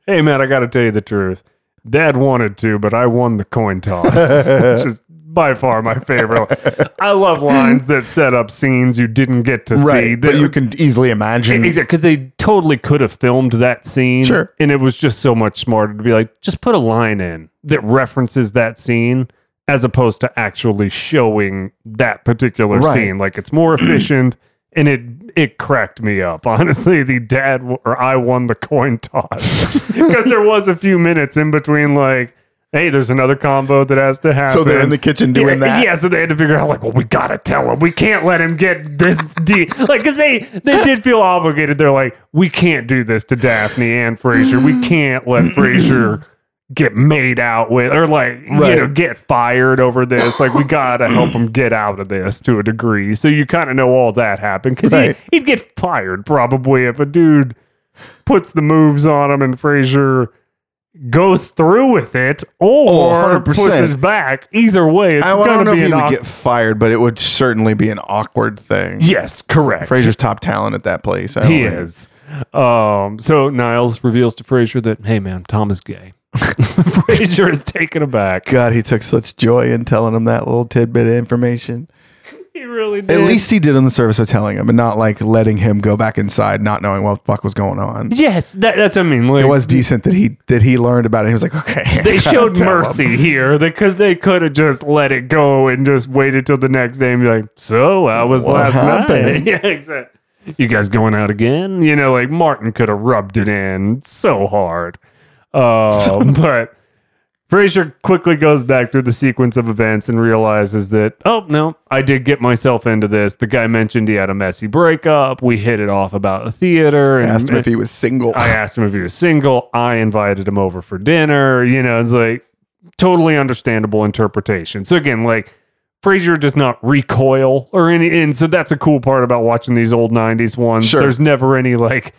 Hey man, I gotta tell you the truth. Dad wanted to, but I won the coin toss, which is by far my favorite. I love lines that set up scenes you didn't get to see. Right. But That- you can easily imagine. Exactly, because they totally could have filmed that scene. Sure. And it was just so much smarter to be like, just put a line in that references that scene as opposed to actually showing that particular Right. scene. Like it's more efficient and it it cracked me up. Honestly, the dad w- or I won the coin toss because there was a few minutes in between like Hey, there's another combo that has to happen. So they're in the kitchen doing yeah, that? Yeah, so they had to figure out like, well, we gotta tell him. We can't let him get this deep. Like, because they they did feel obligated. They're like, we can't do this to Daphne and Frasier. We can't let Frasier get made out with or like you know get fired over this. Like, we gotta help him get out of this to a degree. So you kind of know all that happened because Right. he, he'd get fired probably if a dude puts the moves on him and Frasier goes through with it or Oh, pushes back. Either way, it's I, I don't know if he would get fired, but it would certainly be an awkward thing. Yes, correct. Frasier's top talent at that place. I he is. Um, so Niles reveals to Frasier that, hey man, Tom is gay. Frasier is taken aback. God, he took such joy in telling him that little tidbit of information. He really did. At least he did in the service of telling him and not like letting him go back inside not knowing what the fuck was going on. yes, that, that's what I mean. Like, It was decent that he that he learned about it. He was like, okay. they showed mercy here because they could have just let it go and just waited till the next day and be like, so I was What last happened?" night. yeah, exactly. You guys going out again? You know, like Martin could have rubbed it in so hard. Um, but Frasier quickly goes back through the sequence of events and realizes that, oh, no, I did get myself into this. The guy mentioned he had a messy breakup. We hit it off about a theater. I asked him if he was single. I asked him if he was single. I invited him over for dinner. You know, it's like totally understandable interpretation. So again, like Frasier does not recoil or any, and so that's a cool part about watching these old '90s ones. Sure. There's never any like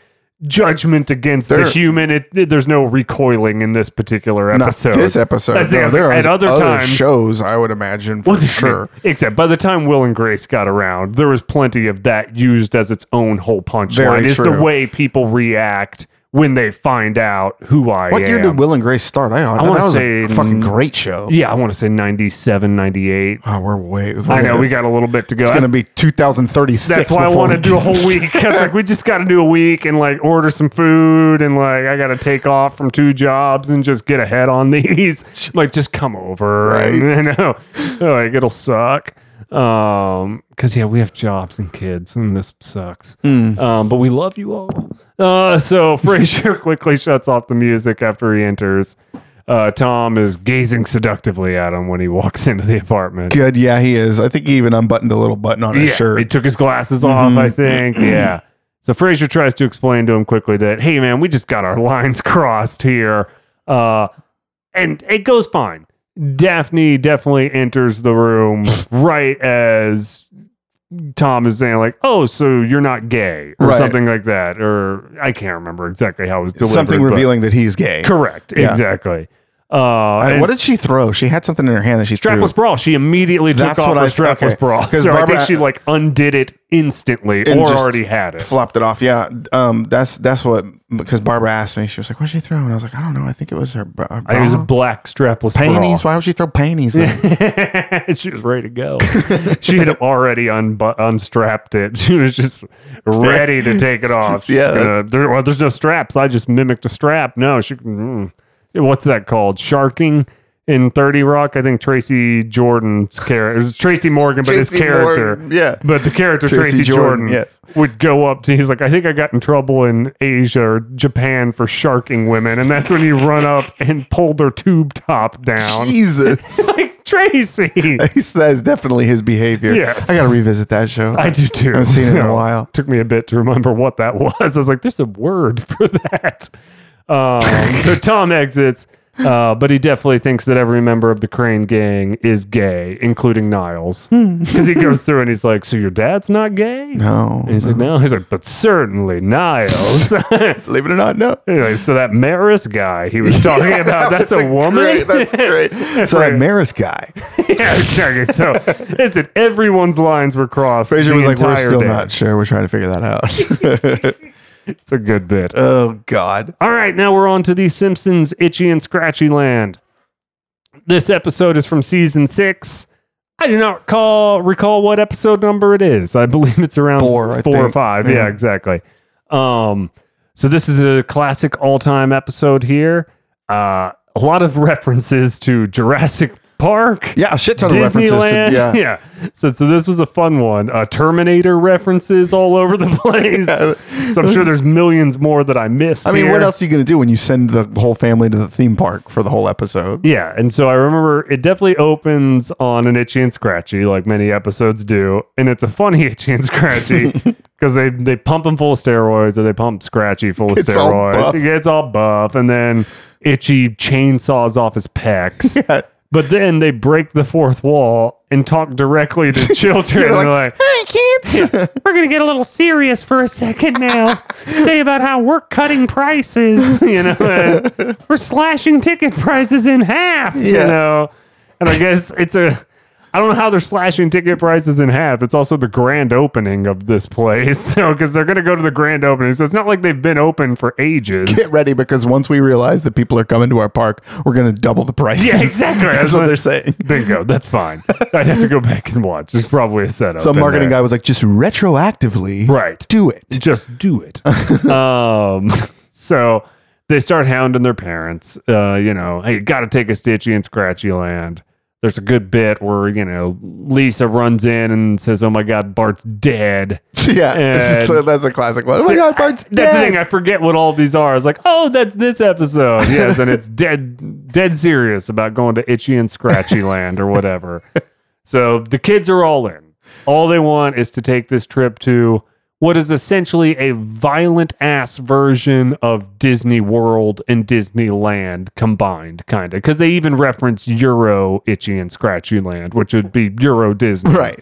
judgment against There- the human. It, it- there's no recoiling in this particular episode. this episode. That's No, there at other other times- shows, I would imagine, for Well, sure. Except by the time Will and Grace got around, there was plenty of that used as its own whole punchline. Is the way people react when they find out who I What am. What year did Will and Grace start? I, I that was say- a fucking great show. Yeah, I want to say 97, 98. Oh, we're way. We're I know we got a little bit to go. It's going to be 2036. That's why I want to do a whole week. I was like, we just got to do a week and like order some food and like I got to take off from two jobs and just get ahead on these. like, just come over. And, you know, like it'll suck. Um, because yeah, we have jobs and kids, and this sucks. Hmm. Um, but we love you all. Uh, so Frasier quickly shuts off the music after he enters. Uh, Tom is gazing seductively at him when he walks into the apartment. Good. Yeah, he is. I think he even unbuttoned a little button on his Yeah, shirt. He took his glasses off, I think. Yeah. So Frasier tries to explain to him quickly that, hey man, we just got our lines crossed here. Uh and it goes fine. Daphne definitely enters the room right as Tom is saying, like, oh, so you're not gay or Right. something like that. Or I can't remember exactly how it was delivered. Something revealing that he's gay. Correct. Yeah. Exactly. Uh, what did she throw? She had something in her hand that she strapless threw. bra. She immediately took That's off what her I- strapless okay. bra. So I think she like undid it instantly And or already had it. Flopped it off. Yeah. Um. That's that's what because Barbara asked me. She was like, "What'd she throw?" And I was like, "I don't know. I think it was her bra- I think it was a black strapless panties. bra. Why would she throw panties? She was ready to go. she had already unbu- unstrapped it. She was just ready to take it off. Yeah, Uh, there, well, there's no straps. I just mimicked a strap. No, she. Mm, what's that called? Sharking. In 30 Rock. I think Tracy Jordan's character, it was Tracy Morgan, but his character, Morgan, yeah. but the character Tracy Tracy, Jordan, Jordan, yes. would go up to. He's like, I think I got in trouble in Asia or Japan for sharking women, and that's when he run up and pull their tube top down. Jesus. It's like Tracy. that is definitely his behavior. Yes. I got to revisit that show. I do too. I haven't seen it in a So, while. Took me a bit to remember what that was. I was like, there's a word for that. Um, so Tom exits, uh, but he definitely thinks that every member of the Crane gang is gay, including Niles. Because he goes through and he's like, So your dad's not gay? no. And he's like, No. He's like, But certainly Niles. Believe it or not, no. Anyway, so that Maris guy he was talking about, that's a, woman? Great, that's great. so Right. that Maris guy, yeah, exactly. So it's it. Everyone's lines were crossed. Frasier the was like, "We're entire still day." not sure. We're trying to figure that out." It's a good bit. oh God. All right, now we're on to the Simpsons Itchy and Scratchy Land. This episode is from season six. I do not recall recall what episode number it is. I believe it's around Four, four or five. Yeah. Yeah. exactly. Um, so this is a classic all time episode here. Uh, a lot of references to Jurassic Park. Yeah, a shit ton of references. To, Disneyland. yeah. yeah. So, so this was a fun one. Uh, Terminator references all over the place. So I'm sure there's millions more that I missed. I mean, what else are you going to do when you send the whole family to the theme park for the whole episode? Yeah, and so I remember it definitely opens on an itchy and scratchy, like many episodes do, and it's a funny itchy and scratchy because they they pump him full of steroids, or they pump scratchy full of all steroids. buff. He gets all buff, and then itchy chainsaws off his pecs. Yeah. But then they break the fourth wall and talk directly to children. They're like, like, Hey, kids. we're gonna get a little serious for a second now. Tell you about how we're cutting prices. You know, we're slashing ticket prices in half. You Yeah. know, and I guess it's a. I don't know how they're slashing ticket prices in half. It's also the grand opening of this place, so because they're gonna go to the grand opening, so it's not like they've been open for ages. Get ready because once we realize that people are coming to our park, we're going to double the prices. Yeah, exactly. That's That's what what- they're saying. Bingo. That's fine. I'd have to go back and watch. There's probably a setup. Some marketing guy was like, just retroactively right? do it. just do it. um, so they start hounding their parents. Uh, you know, hey, got to take a stitchy and scratchy land. There's a good bit where you know Lisa runs in and says, "Oh my God, Bart's dead." yeah, just, And- that's a classic one. Oh my God, Bart's That's dead. the thing. I forget what all these are. I was like, "Oh, that's this episode." Yes, and it's dead, dead serious about going to Itchy and Scratchy Land or whatever. So the kids are all in. All they want is to take this trip to what is essentially a violent ass version of Disney World and Disneyland combined, kind of. Because they even reference Euro Itchy and Scratchy Land, which would be Euro Disney. right.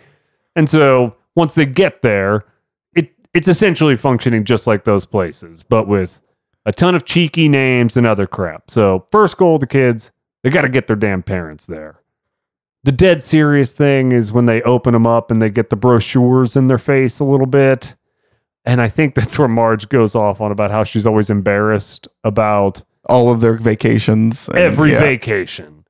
And so once they get there, it it's essentially functioning just like those places, but with a ton of cheeky names and other crap. So first goal of the kids, they got to get their damn parents there. The dead serious thing is when they open them up and they get the brochures in their face a little bit. And I think that's where Marge goes off on about how she's always embarrassed about All of their vacations. and- every yeah. vacation.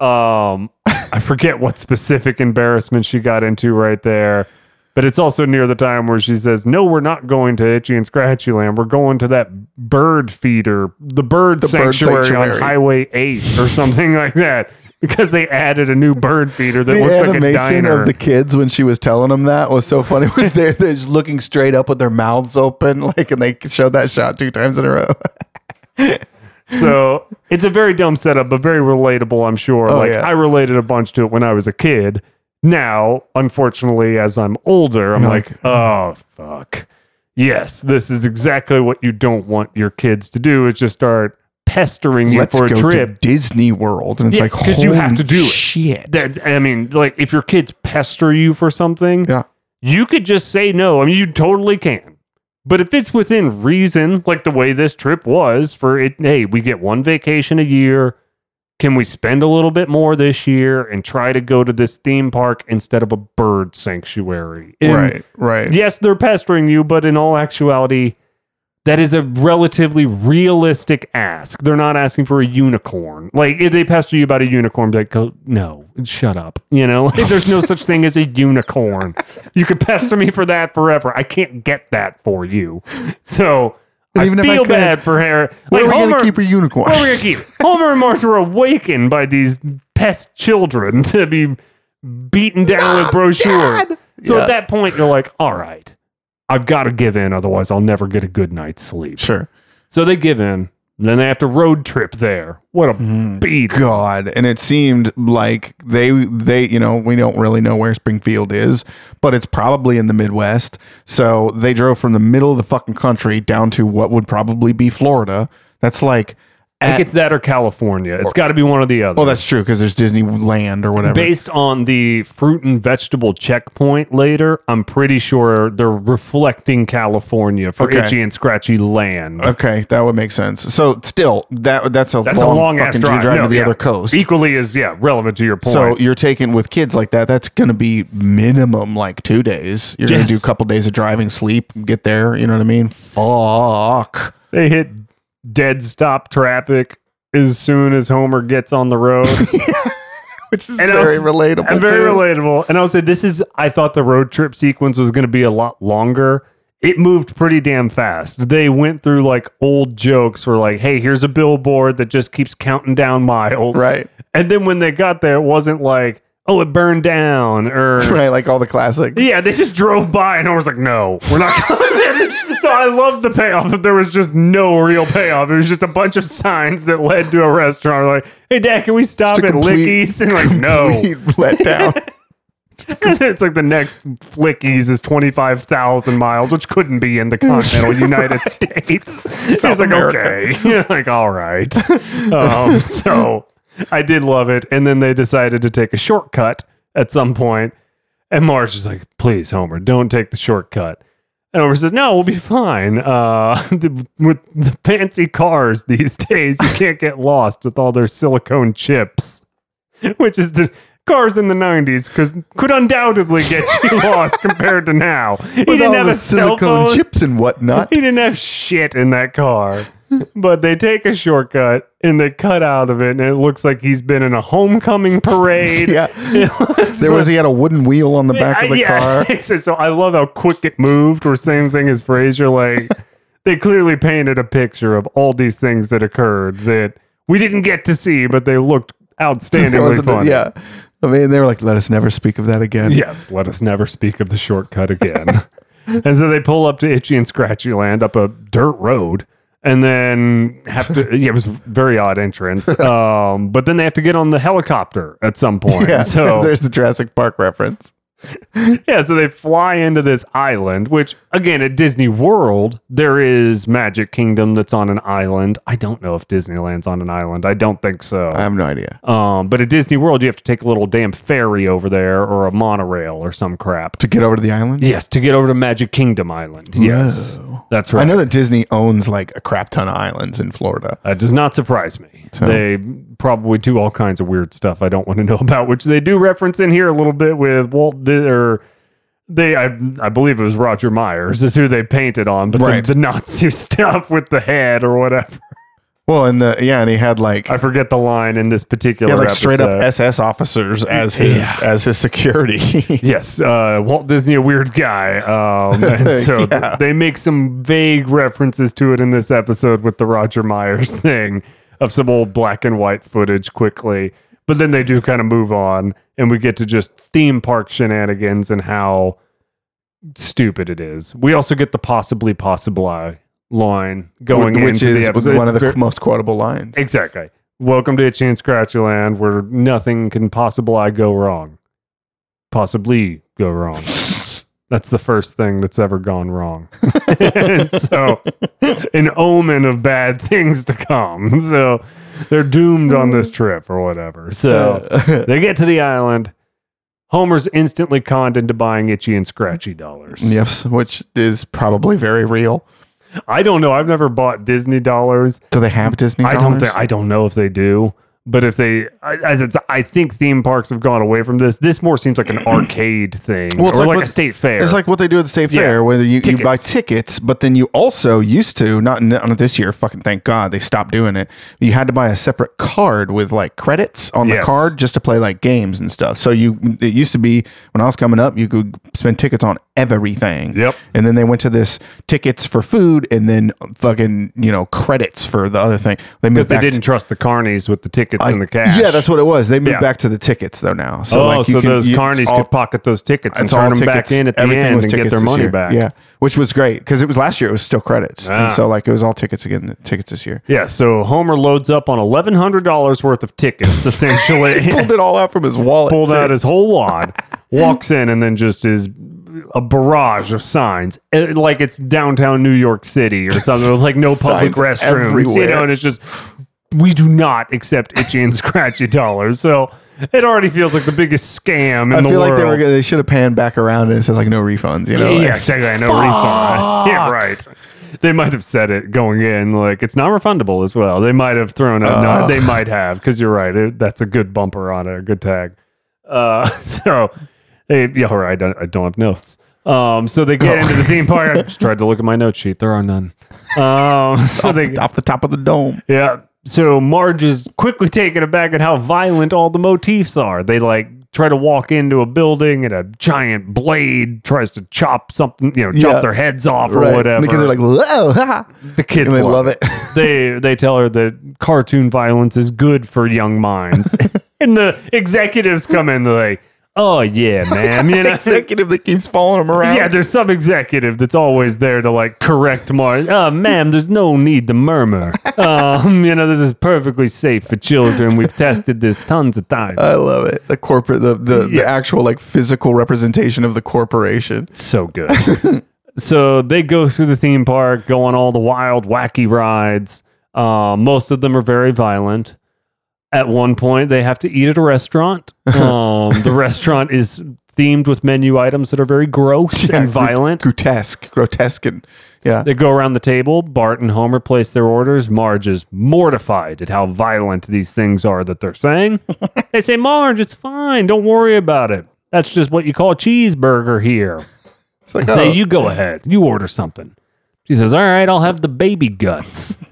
Um, I forget what specific embarrassment she got into right there, but it's also near the time where she says, "No, we're not going to Itchy and Scratchy Land. We're going to that bird feeder, the bird, bird sanctuary, sanctuary. on Highway Eight or something like that." Because they added a new bird feeder that the looks like a animation diner. of the kids when she was telling them that was so funny. They're, they're just looking straight up with their mouths open, like, and they showed that shot two times in a row. so it's a very dumb setup, but very relatable, I'm sure. Oh, like yeah. I related a bunch to it when I was a kid. Now, unfortunately, as I'm older, I'm like, like, oh mm. fuck. Yes, this is exactly what you don't want your kids to do is just start pestering you Let's for a go trip. to Disney World, and it's Yeah, like, 'cause you have to do it. Shit. That, I mean, like if your kids pester you for something, yeah. you could just say no. I mean, you totally can. But if it's within reason, like the way this trip was for it, hey, we get one vacation a year. Can we spend a little bit more this year and try to go to this theme park instead of a bird sanctuary? And right. Right. Yes, they're pestering you, but in all actuality, that is a relatively realistic ask. They're not asking for a unicorn. Like if they pester you about a unicorn, like, go, no, shut up. You know, Like, there's no such thing as a unicorn. You could pester me for that forever. I can't get that for you. So I even if I feel could, bad for. Where Like are we Homer, gonna keep a unicorn? where are we gonna keep? Homer and Marge were awakened by these pest children to be beaten down with brochures. God. So Yeah. at that point, you're like, all right, I've got to give in, otherwise I'll never get a good night's sleep. Sure. So they give in. Then they have to road trip there. What a Mm-hmm. beat! God, and it seemed like they they you know we don't really know where Springfield is, but it's probably in the Midwest. So they drove from the middle of the fucking country down to what would probably be Florida. That's like, I think it's that or California. It's got to be one or the other. well, that's true because there's Disneyland or whatever. Based on the fruit and vegetable checkpoint later, I'm pretty sure they're reflecting California for Okay. Itchy and Scratchy Land. Okay, that would make sense. So still, that that's a That's long, a long ass fucking drive. No, to the yeah. other coast. Equally as yeah, relevant to your point. So you're taking with kids like that. That's going to be minimum like two days. You're going Yes. to do a couple days of driving, sleep, get there. You know what I mean? Fuck. they hit dead stop traffic as soon as Homer gets on the road. Which is And very was- relatable. and very too. relatable. And I'll say this is I thought the road trip sequence was going to be a lot longer. It moved pretty damn fast. They went through like old jokes where like, hey, here's a billboard that just keeps counting down miles. Right. And then when they got there, it wasn't like, oh, it burned down or Right. Like all the classics. yeah, they just drove by and I was like, no, we're not coming. so I loved the payoff, but there was just no real payoff. It was just a bunch of signs that led to a restaurant. Like, hey, Dad, can we stop at complete- Licky's? And like, no. let down. it's like the next Flickies is 25,000 miles, which couldn't be in the continental United States. So it's like, America. okay. like, all right. Um, so I did love it. And then they decided to take a shortcut at some point. And Marge is like, please, Homer, don't take the shortcut. And Homer says, no, we'll be fine. Uh, the, with the fancy cars these days, you can't get lost with all their silicon chips, which is the cars in the 90s because could undoubtedly get you lost compared to now. He With didn't all have the a cell silicon phone. chips and whatnot. He didn't have shit in that car. But they take a shortcut and they cut out of it, and it looks like he's been in a homecoming parade. yeah. There was like- he had a wooden wheel on the back of the yeah. car. so, I love how quick it moved, or same thing as Frasier. Like they clearly painted a picture of all these things that occurred that we didn't get to see, but they looked outstandingly funny. yeah. I mean, they were like, "Let us never speak of that again." Yes, let us never speak of the shortcut again. and so they pull up to Itchy and Scratchy Land up a dirt road. And then have to, yeah, it was a very odd entrance. Um, but then they have to get on the helicopter at some point. Yeah. So There's the Jurassic Park reference. Yeah, so they fly into this island, which again at Disney World, there is Magic Kingdom that's on an island. I don't know if Disneyland's on an island. I don't think so. I have no idea. Um, but at Disney World, you have to take a little damn ferry over there or a monorail or some crap. To get over to the island. Yes, to get over to Magic Kingdom Island. Yes. That's right. I know that Disney owns like a crap ton of islands in Florida. That does not surprise me. So- They probably do all kinds of weird stuff I don't want to know about, which they do reference in here a little bit with Walt Di- or they I I believe it was Roger Meyers is who they painted on, but Right. the, the Nazi stuff with the head or whatever. Well, and the yeah, and he had like I forget the line in this particular like straight up episode. SS officers as his as his security. Yes, uh, Walt Disney, a weird guy. Um, and so Yeah. they make some vague references to it in this episode with the Roger Meyers thing of some old black and white footage quickly. But then they do kind of move on, and we get to just theme park shenanigans and how stupid it is. We also get the possibly possible line going which into is the episode. one of the It's most quotable lines. Exactly. Welcome to Itchy and Scratchy Land, where nothing can possibly go wrong. Possibly go wrong. That's the first thing that's ever gone wrong. and so, an omen of bad things to come. So, they're doomed on this trip or whatever. So, they get to the island. Homer's instantly conned into buying Itchy and Scratchy dollars. yes, which is probably very real. I don't know. I've never bought Disney dollars. Do they have Disney? I don't dollars? think I don't know if they do, But if they, as it's, I think theme parks have gone away from this. This more seems like an arcade thing, Well, it's or like like, what- a state fair. It's like what they do at the state Yeah. fair, where you, you buy Tickets. but then you also used to not not this year. Fucking thank God they stopped doing it. You had to buy a separate card with like credits on the Yes. card just to play like games and stuff. So you it used to be when I was coming up, you could spend tickets on everything. Yep. And then they went to this tickets for food, and then fucking you know credits for the other thing. They moved because they didn't to- trust the carnies with the tickets I- and the cash. Yeah, that's what it was. They moved Yeah. back to the tickets though now. So oh, like you so can, those you, carnies all- could pocket those tickets and it's all turn them back tickets. in at the Everything end was and get tickets their this money year. back. Yeah, which was great because it was last year. It was still credits, Ah. and so like it was all tickets again. Tickets this year. Yeah, so Homer loads up on eleven hundred dollars worth of tickets, essentially. Pulled it all out from his wallet. pulled too. out his whole wad, walks in, and then just is a barrage of signs, Eh, like it's downtown New York City or something. With like no public Signs restrooms, you everywhere. know, and it's just we do not accept itchy and scratchy dollars. So it already feels like the biggest scam in I the feel world. like they were. They should have panned back around and it says like no refunds. You know. yeah, like, exactly. No refund. Yeah, right. They might have said it going in, like it's not refundable as well. They might have thrown a. no, they might have because you're right. It, that's a good bumper on it, a good tag. Uh, so, they, yeah, all right. I don't, I don't have notes. Um, so they get into the theme park. I just tried to look at my note sheet. There are none. Um, so they, off the top of the dome. yeah. So Marge is quickly taken aback at how violent all the motifs are. They like try to walk into a building and a giant blade tries to chop something, you know, chop Yeah. their heads off or Right. whatever. And the kids are like, whoa, ha. the kids and they love it. they they tell her that cartoon violence is good for young minds. and the executives come in they're like, "Oh yeah, ma'am." You know? executive that keeps following him around. Yeah, there's some executive that's always there to like correct Marge. Uh, ma'am, there's no need to murmur. Um, you know, this is perfectly safe for children. We've tested this tons of times. I love it. The corporate, the the, Yeah. the actual like physical representation of the corporation. so good. so they go through the theme park, go on all the wild, wacky rides. Uh, most of them are very violent. At one point, they have to eat at a restaurant. Um, the restaurant is themed with menu items that are very gross and gr- violent. grotesque, grotesque, and yeah. They go around the table. Bart and Homer place their orders. Marge is mortified at how violent these things are that they're saying. they say, Marge, it's fine. Don't worry about it. That's just what you call a cheeseburger here. It's like, Say, oh, you go ahead. You order something. She says, All right, I'll have the baby guts.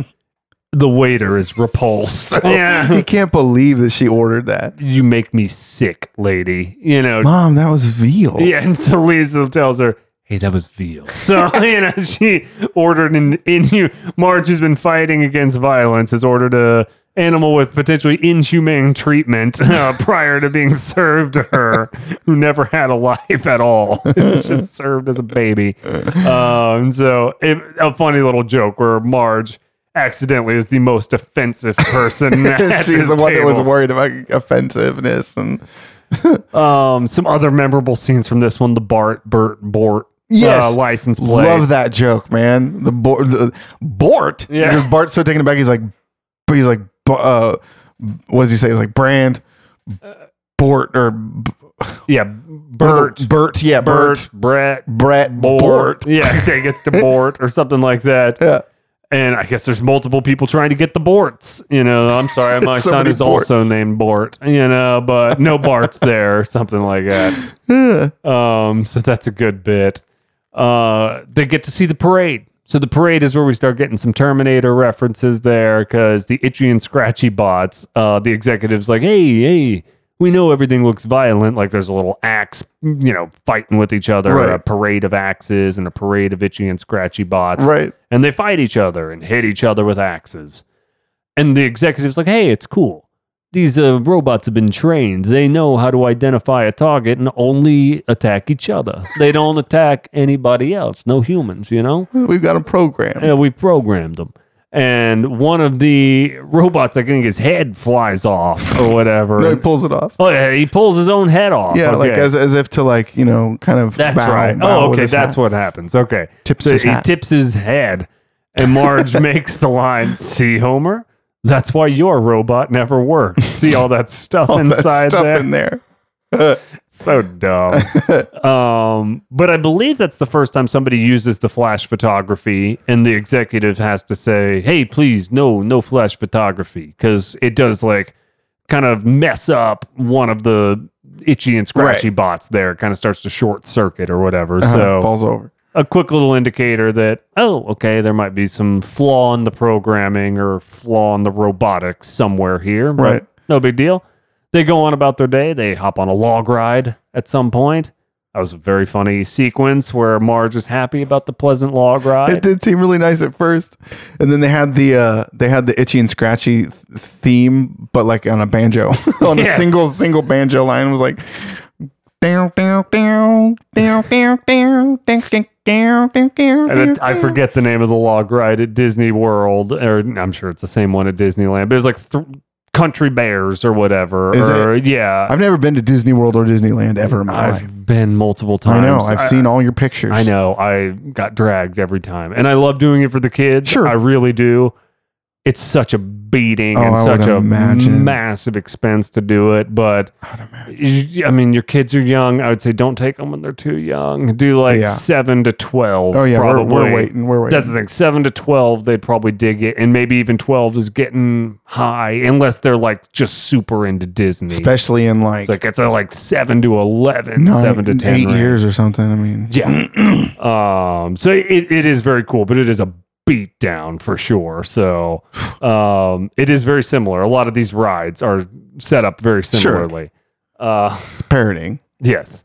the waiter is repulsed. so- yeah. he can't believe that she ordered that. You make me sick, lady. You know, Mom, that was veal. Yeah, and so Lisa tells her, "Hey, that was veal." So you know, she ordered an in you. Marge has been fighting against violence. Has ordered a animal with potentially inhumane treatment uh, prior to being served to her, who never had a life at all. It just served as a baby. Um, so it, a funny little joke where Marge accidentally is the most offensive person. She's the one that was worried about offensiveness and Um, some other memorable scenes from this one: the Bart, Bert, Bort, Yes. uh, license plate. love that joke, man. The Bort, the, Bort. Yeah. because Bart's so taken aback. He's like, he's like, uh, what does he say? He's like Brand, Bort or Yeah, Bert, Bert. Yeah, Bert, Bert, Brett, Brett, Bort. Bort. Yeah, he gets to Bort or something like that. Yeah. And I guess there's multiple people trying to get the Borts. You know, I'm sorry, my So son is also named Bort. You know, but no Bart's there or something like that. Um, so that's a good bit. Uh, they get to see the parade. So the parade is where we start getting some Terminator references there because the itchy and scratchy bots, uh, the executives like, hey, hey, we know everything looks violent. Like there's a little axe, you know, fighting with each other, Right. a parade of axes and a parade of itchy and scratchy bots. Right. And they fight each other and hit each other with axes. And the executive's like, hey, it's cool. These uh, robots have been trained. They know how to identify a target and only attack each other. They don't attack anybody else, no humans, you know? We've got a program. Yeah, we programmed them. And one of the robots, I think his head flies off or whatever. No, he pulls it off. oh, yeah, he pulls his own head off. Yeah, like as, as if to like you know kind of. That's bow- right. bow Oh, okay. That's hat. what happens. Okay. Tips so his he hat. tips his head, and Marge makes the line, "See, Homer, that's why your robot never works. See all that stuff All that inside stuff there. in there. So dumb." um, but I believe that's the first time somebody uses the flash photography, and the executive has to say, "Hey, please, no, no flash photography," because it does like kind of mess up one of the itchy and scratchy Right. bots there. It kind of starts to short circuit or whatever. Uh-huh, So falls over. a quick little indicator that oh okay there might be some flaw in the programming or flaw in the robotics somewhere here Right. no big deal they go on about their day they hop on a log ride at some point that was a very funny sequence where marge is happy about the pleasant log ride It did seem really nice at first, and then they had the uh, they had the itchy and scratchy theme, but like on a banjo, on a single single banjo line. It was like. Down, down, down, down, down, down, down, down, and it, I forget the name of the log ride at Disney World, or I'm sure it's the same one at Disneyland. But it was like th- Country Bears or whatever. Is or, yeah, I've never been to Disney World or Disneyland ever in my life. I've been multiple times. I know. I've seen all your pictures. I know. I got dragged every time. And I love doing it for the kids. Sure. I really do. It's such a beating Oh, and I such a imagine. massive expense to do it. But y- I mean, your kids are young. I would say don't take them when they're too young. Do like Yeah. seven to 12. Oh yeah, we're, we're waiting. We're waiting. That's the thing. Seven to 12, they'd probably dig it. And maybe even 12 is getting high unless they're like just super into Disney. Especially in like, it's like it's a like seven to 11, nine- seven to 10. eight range. years or something. I mean, Yeah. um, so it, it is very cool, but it is a beat down for sure. So um, it is very similar. A lot of these rides are set up very similarly. Uh, it's parroting. yes.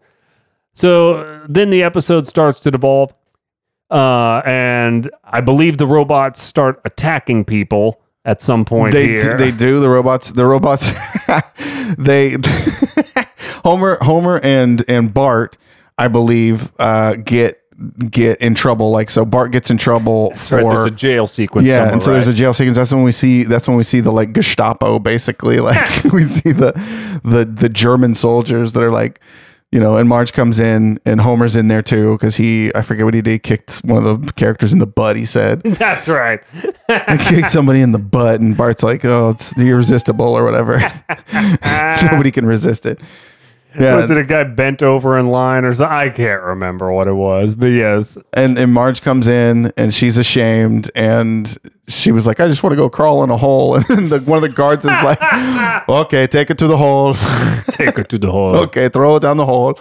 So then the episode starts to devolve. Uh, and I believe the robots start attacking people at some point They here. they do the robots. The robots. they Homer Homer and and Bart, I believe, uh, get get in trouble. Like so, Bart gets in trouble That's for right, there's a jail sequence. yeah, and so there's a jail sequence. That's when we see. That's when we see the like Gestapo, basically. Like we see the the the German soldiers that are like, you know. And Marge comes in, and Homer's in there too because he I forget what he did. He kicked one of the characters in the butt. He said That's right. he kicked somebody in the butt, and Bart's like, "Oh, it's irresistible" or whatever. Nobody can resist it. Yeah, Was it a guy bent over in line or something? I can't remember what it was, but yes. and and Marge comes in and she's ashamed and she was like, I just want to go crawl in a hole. And the, one of the guards is like, Okay, take it to the hole. Take it to the hole. okay, throw it down the hole.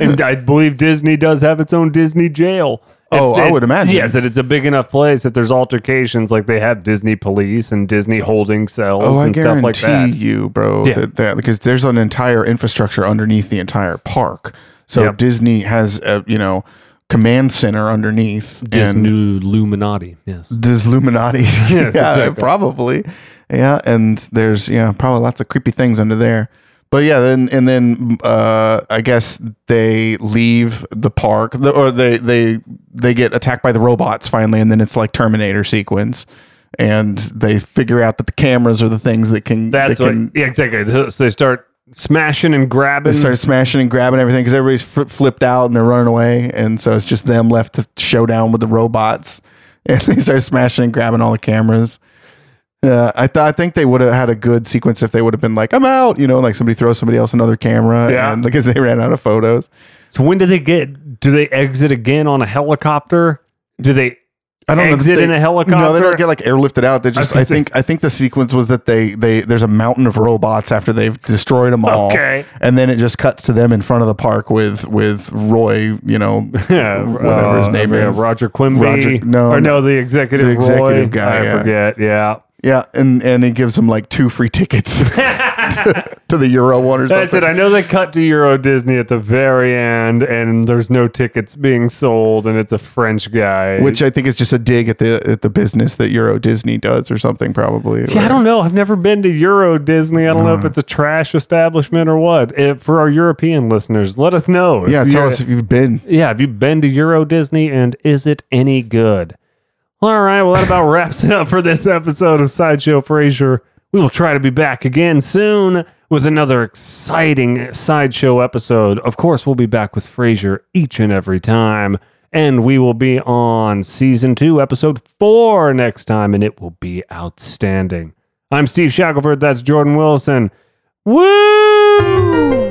and I believe Disney does have its own Disney jail. Oh, It's- I would imagine. Yes, that it's a big enough place that there's altercations like they have Disney police and Disney holding cells Oh, I and stuff like guarantee that. you, bro, Yeah. that, that because there's an entire infrastructure underneath the entire park. So Yep. Disney has a you know command center underneath. and- Disney Illuminati. Yes. This Illuminati. Yes, yeah, exactly. probably. Yeah, and there's yeah, probably lots of creepy things under there. But yeah, then and then uh, I guess they leave the park, the, or they they they get attacked by the robots finally, and then it's like Terminator sequence, and they figure out that the cameras are the things that can That's that what. can Yeah, exactly. So they start smashing and grabbing. they start smashing and grabbing everything because everybody's fl- flipped out and they're running away, and so it's just them left to show down with the robots, and they start smashing and grabbing all the cameras. Yeah, I thought I think they would have had a good sequence if they would have been like, "I'm out," you know, like somebody throws somebody else another camera, Yeah. and because they ran out of photos. So when do they get? Do they exit again on a helicopter? Do they I don't exit know. in a helicopter? No, they don't get like airlifted out. They just. gonna I, say- think. I think the sequence was that they they there's a mountain of robots after they've destroyed them all. Okay. And then it just cuts to them in front of the park with with Roy. You know, Yeah, whatever his uh, name yeah, is. Roger Quimby. Roger- no, or no. no, the executive, The executive Roy. guy, I yeah. forget. Yeah, Yeah, and and he gives them like two free tickets to, to the Euro one or that's something. it. I know they cut to Euro Disney at the very end, and there's no tickets being sold, and it's a French guy. Which I think is just a dig at the at the business that Euro Disney does or something probably. Yeah, I don't know. I've never been to Euro Disney. I don't know if uh-huh. it's a trash establishment or what. If, for our European listeners, let us know. Yeah, tell us if you've been. Yeah, have you been to Euro Disney and is it any good? All right, well, that about wraps it up for this episode of Sideshow Frasier. We will try to be back again soon with another exciting Sideshow episode. Of course, we'll be back with Frasier each and every time. And we will be on season two, episode four next time, and it will be outstanding. I'm Steve Shackelford. That's Jordan Wilson. Woo!